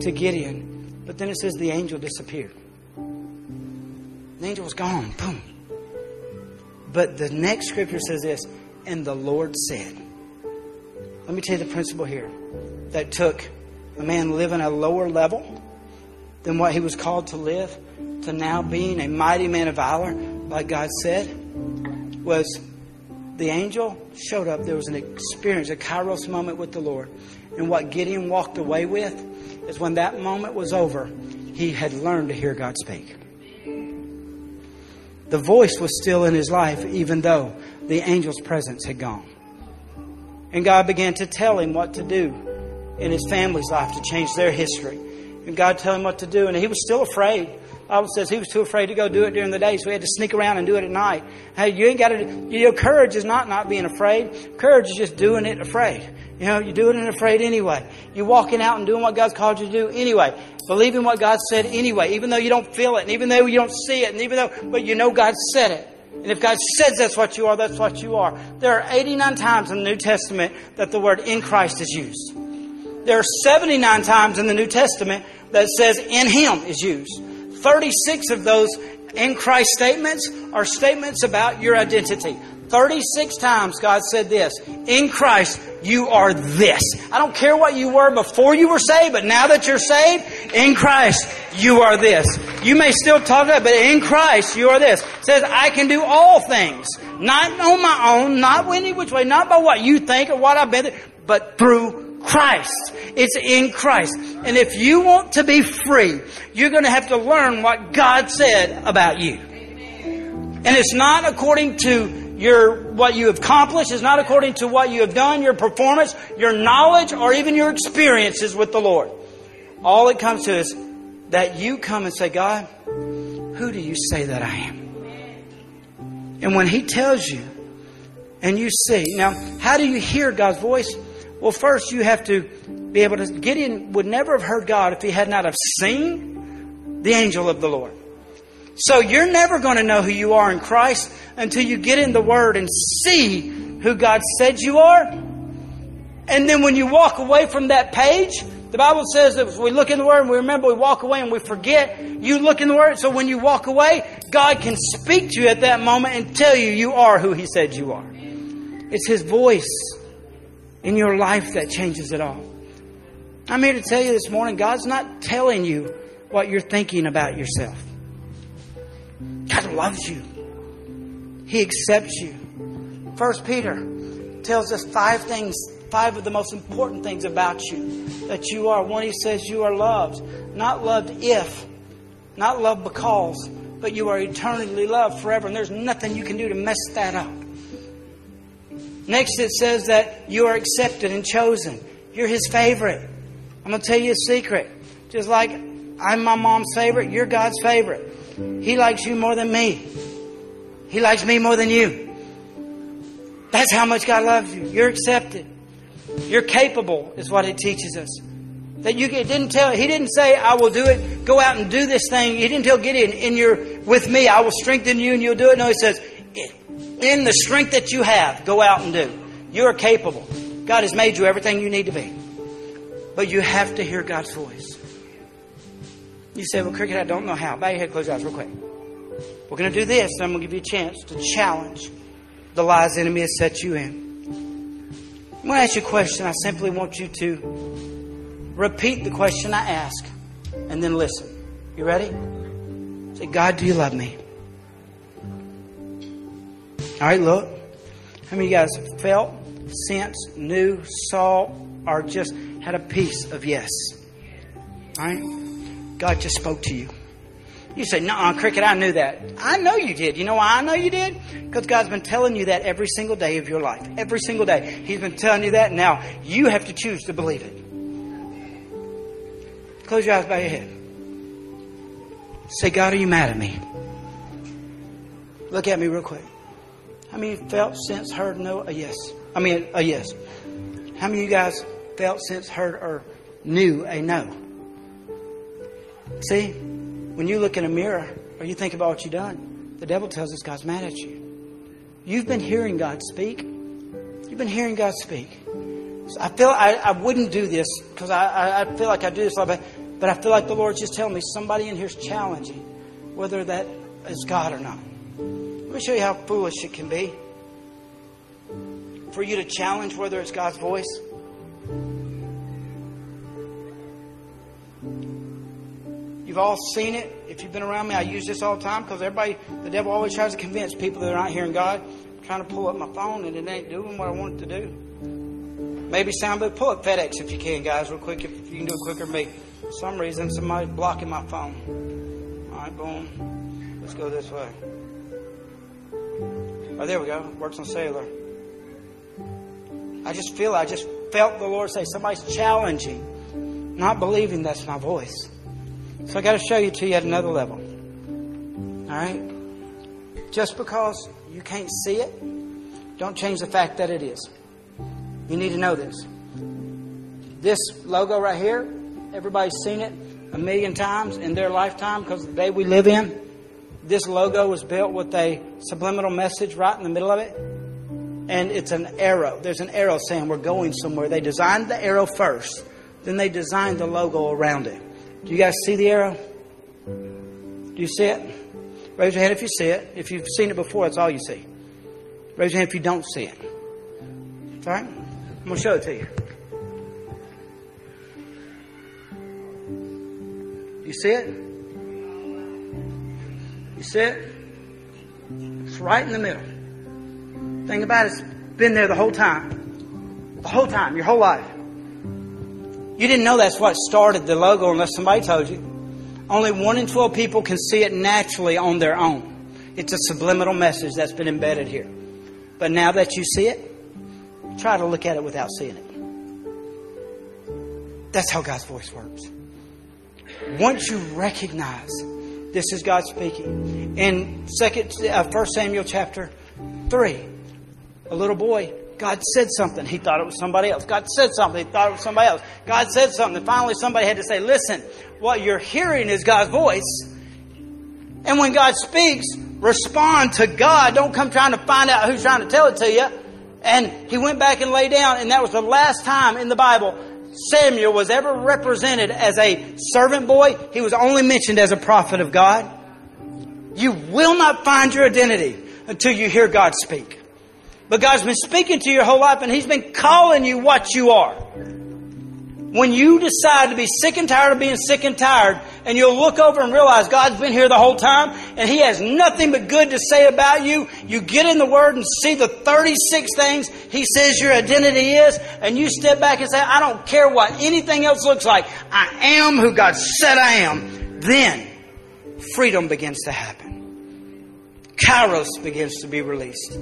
Speaker 1: to Gideon. But then it says the angel disappeared. The angel was gone. Boom. But the next scripture says this, and the Lord said. Let me tell you the principle here. That took a man living a lower level than what he was called to live to now being a mighty man of valor, like God said, was the angel showed up. There was an experience, a kairos moment with the Lord. And what Gideon walked away with is when that moment was over, he had learned to hear God speak. The voice was still in his life, even though the angel's presence had gone. And God began to tell him what to do in his family's life to change their history. And God told him what to do, and he was still afraid. Bible says he was too afraid to go do it during the day, so he had to sneak around and do it at night. Hey, you ain't got to. You know, courage is not not being afraid. Courage is just doing it afraid. You know, you're doing it afraid anyway. You're walking out and doing what God's called you to do anyway. Believing what God said anyway, even though you don't feel it, and even though you don't see it, and even though, but you know God said it. And if God says that's what you are, that's what you are. There are 89 times in the New Testament that the word in Christ is used. There are 79 times in the New Testament that says in Him is used. 36 of those in Christ statements are statements about your identity. 36 times God said this In Christ, you are this. I don't care what you were before you were saved, but now that you're saved, in Christ, you are this. You may still talk about it, but in Christ, you are this. It says, I can do all things. Not on my own, not any which way, not by what you think or what I've been but through Christ. It's in Christ. And if you want to be free, you're going to have to learn what God said about you. And it's not according to your what you have accomplished it's not according to what you have done, your performance, your knowledge, or even your experiences with the Lord. All it comes to is that you come and say, God, who do you say that I am? And when He tells you, and you see, now, how do you hear God's voice? Well, first you have to be able to. Gideon would never have heard God if he had not have seen the angel of the Lord. So you're never going to know who you are in Christ until you get in the Word and see who God said you are. And then when you walk away from that page, the Bible says that we look in the Word and we remember we walk away and we forget. You look in the Word, so when you walk away, God can speak to you at that moment and tell you you are who He said you are. It's His voice in your life that changes it all. I'm here to tell you this morning God's not telling you what you're thinking about yourself. God loves you. He accepts you. First Peter tells us five things, five of the most important things about you that you are. One, he says you are loved. Not loved if, not loved because, but you are eternally loved forever, and there's nothing you can do to mess that up. Next, it says that you are accepted and chosen. You're his favorite. I'm going to tell you a secret. Just like I'm my mom's favorite, you're God's favorite. He likes you more than me. He likes me more than you. That's how much God loves you. You're accepted. You're capable, is what it teaches us. That you didn't tell. He didn't say, "I will do it. Go out and do this thing." He didn't tell Gideon, "In your with me, I will strengthen you, and you'll do it." No, he says, "In the strength that you have, go out and do. You are capable. God has made you everything you need to be, but you have to hear God's voice." You say, well, Cricket, I don't know how. Bow your head, close your eyes real quick. We're going to do this, and I'm going to give you a chance to challenge the lies the enemy has set you in. I'm going to ask you a question. I simply want you to repeat the question I ask and then listen. You ready? Say, God, do you love me? All right, look. How many of you guys felt, sensed, knew, saw, or just had a piece of yes? All right? God just spoke to you. You say, no, Cricket, I knew that. I know you did. You know why I know you did? Because God's been telling you that every single day of your life. Every single day. He's been telling you that. Now, you have to choose to believe it. Close your eyes, bow your head. Say, God, are you mad at me? Look at me real quick. How many felt, since, heard, no, a yes? I mean, a yes. How many of you guys felt, since, heard, or knew a no? See, when you look in a mirror or you think about what you've done, the devil tells us God's mad at you. You've been hearing God speak. You've been hearing God speak. So I feel I, I wouldn't do this because I, I, I, feel like I do this a lot, but, but I feel like the Lord's just telling me somebody in here is challenging whether that is God or not. Let me show you how foolish it can be for you to challenge whether it's God's voice. You've all seen it. If you've been around me, I use this all the time because everybody, the devil always tries to convince people that are not hearing God. I'm trying to pull up my phone and it ain't doing what I want it to do. Maybe sound, but pull up FedEx if you can, guys, real quick. If you can do it quicker than me. For some reason, somebody's blocking my phone. All right, boom. Let's go this way. Oh, there we go. Works on cellular. I just feel, I just felt the Lord say, somebody's challenging, not believing that's my voice. So I got to show you to you at another level. All right? Just because you can't see it, don't change the fact that it is. You need to know this. This logo right here, everybody's seen it a million times in their lifetime because the day we live in, this logo was built with a subliminal message right in the middle of it. And it's an arrow. There's an arrow saying we're going somewhere. They designed the arrow first, then they designed the logo around it. Do you guys see the arrow? Do you see it? Raise your hand if you see it. If you've seen it before, that's all you see. Raise your hand if you don't see it. All right? I'm going to show it to you. You see it? You see it? It's right in the middle. Thing about it, it's been there the whole time. The whole time, your whole life. You didn't know that's what started the logo unless somebody told you. Only one in 12 people can see it naturally on their own. It's a subliminal message that's been embedded here. But now that you see it, try to look at it without seeing it. That's how God's voice works. Once you recognize this is God speaking, in second, uh, 1 Samuel chapter 3, a little boy God said something. He thought it was somebody else. God said something. He thought it was somebody else. God said something. And finally, somebody had to say, Listen, what you're hearing is God's voice. And when God speaks, respond to God. Don't come trying to find out who's trying to tell it to you. And he went back and lay down, and that was the last time in the Bible Samuel was ever represented as a servant boy. He was only mentioned as a prophet of God. You will not find your identity until you hear God speak. But God's been speaking to your whole life and He's been calling you what you are. When you decide to be sick and tired of being sick and tired, and you'll look over and realize God's been here the whole time, and He has nothing but good to say about you, you get in the Word and see the 36 things He says your identity is, and you step back and say, I don't care what anything else looks like. I am who God said I am. Then, freedom begins to happen. Kairos begins to be released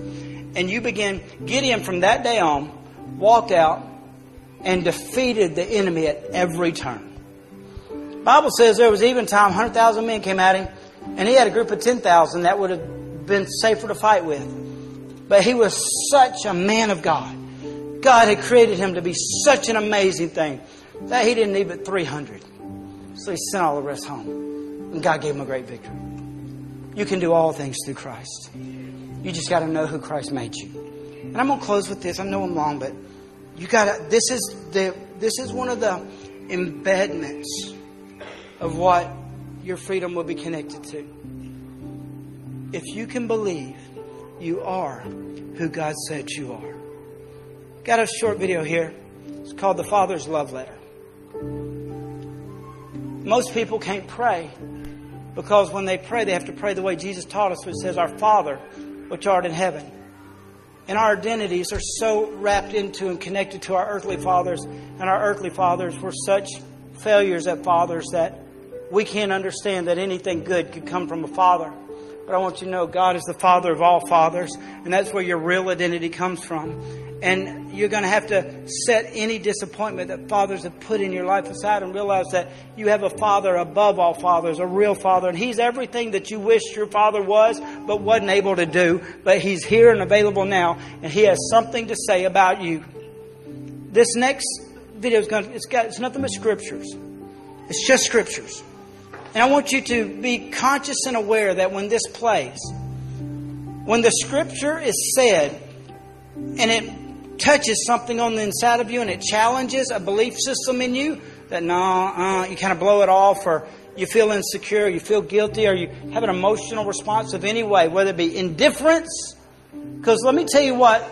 Speaker 1: and you begin, Gideon from that day on walked out and defeated the enemy at every turn. Bible says there was even time 100,000 men came at him, and he had a group of 10,000 that would have been safer to fight with. But he was such a man of God. God had created him to be such an amazing thing that he didn't need but 300. So he sent all the rest home. And God gave him a great victory. You can do all things through Christ. You just got to know who Christ made you. And I'm going to close with this. I know I'm long, but you got. This is the. This is one of the embedments of what your freedom will be connected to. If you can believe, you are who God said you are. Got a short video here. It's called The Father's Love Letter. Most people can't pray because when they pray, they have to pray the way Jesus taught us, which says, Our Father which art in heaven. And our identities are so wrapped into and connected to our earthly fathers, and our earthly fathers were such failures at fathers that we can't understand that anything good could come from a father. But I want you to know God is the Father of all fathers, and that's where your real identity comes from. And you're going to have to set any disappointment that fathers have put in your life aside and realize that you have a father above all fathers, a real father. And he's everything that you wished your father was, but wasn't able to do. But he's here and available now, and he has something to say about you. This next video is going to, it's got, it's nothing but scriptures. It's just scriptures. And I want you to be conscious and aware that when this plays, when the scripture is said and it touches something on the inside of you and it challenges a belief system in you that no, uh, you kind of blow it off or you feel insecure, you feel guilty, or you have an emotional response of any way, whether it be indifference. Because let me tell you what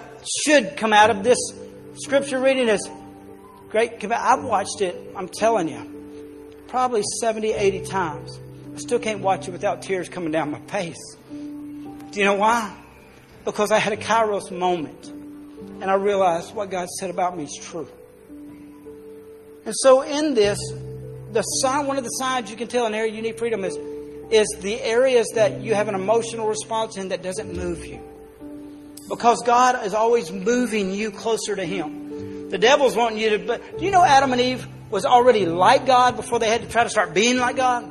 Speaker 1: should come out of this scripture reading is great. I've watched it, I'm telling you, probably 70, 80 times. I still can't watch it without tears coming down my face. Do you know why? Because I had a kairos moment and I realized what God said about me is true. And so in this, the sign, one of the signs you can tell an area you need freedom is, is the areas that you have an emotional response in that doesn't move you. Because God is always moving you closer to Him. The devil's wanting you to. But do you know Adam and Eve was already like God before they had to try to start being like God?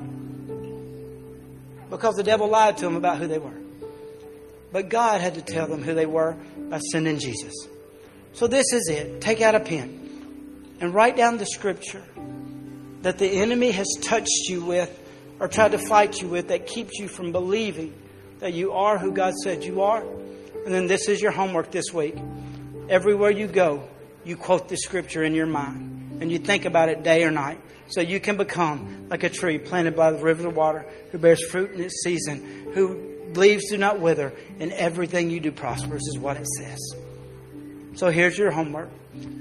Speaker 1: Because the devil lied to them about who they were. But God had to tell them who they were by sending Jesus. So this is it. Take out a pen and write down the scripture that the enemy has touched you with or tried to fight you with that keeps you from believing that you are who God said you are. And then this is your homework this week. Everywhere you go, you quote the scripture in your mind and you think about it day or night so you can become like a tree planted by the river of water who bears fruit in its season, who leaves do not wither, and everything you do prospers, is what it says. So here's your homework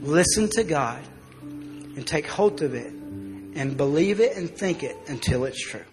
Speaker 1: listen to God and take hold of it and believe it and think it until it's true.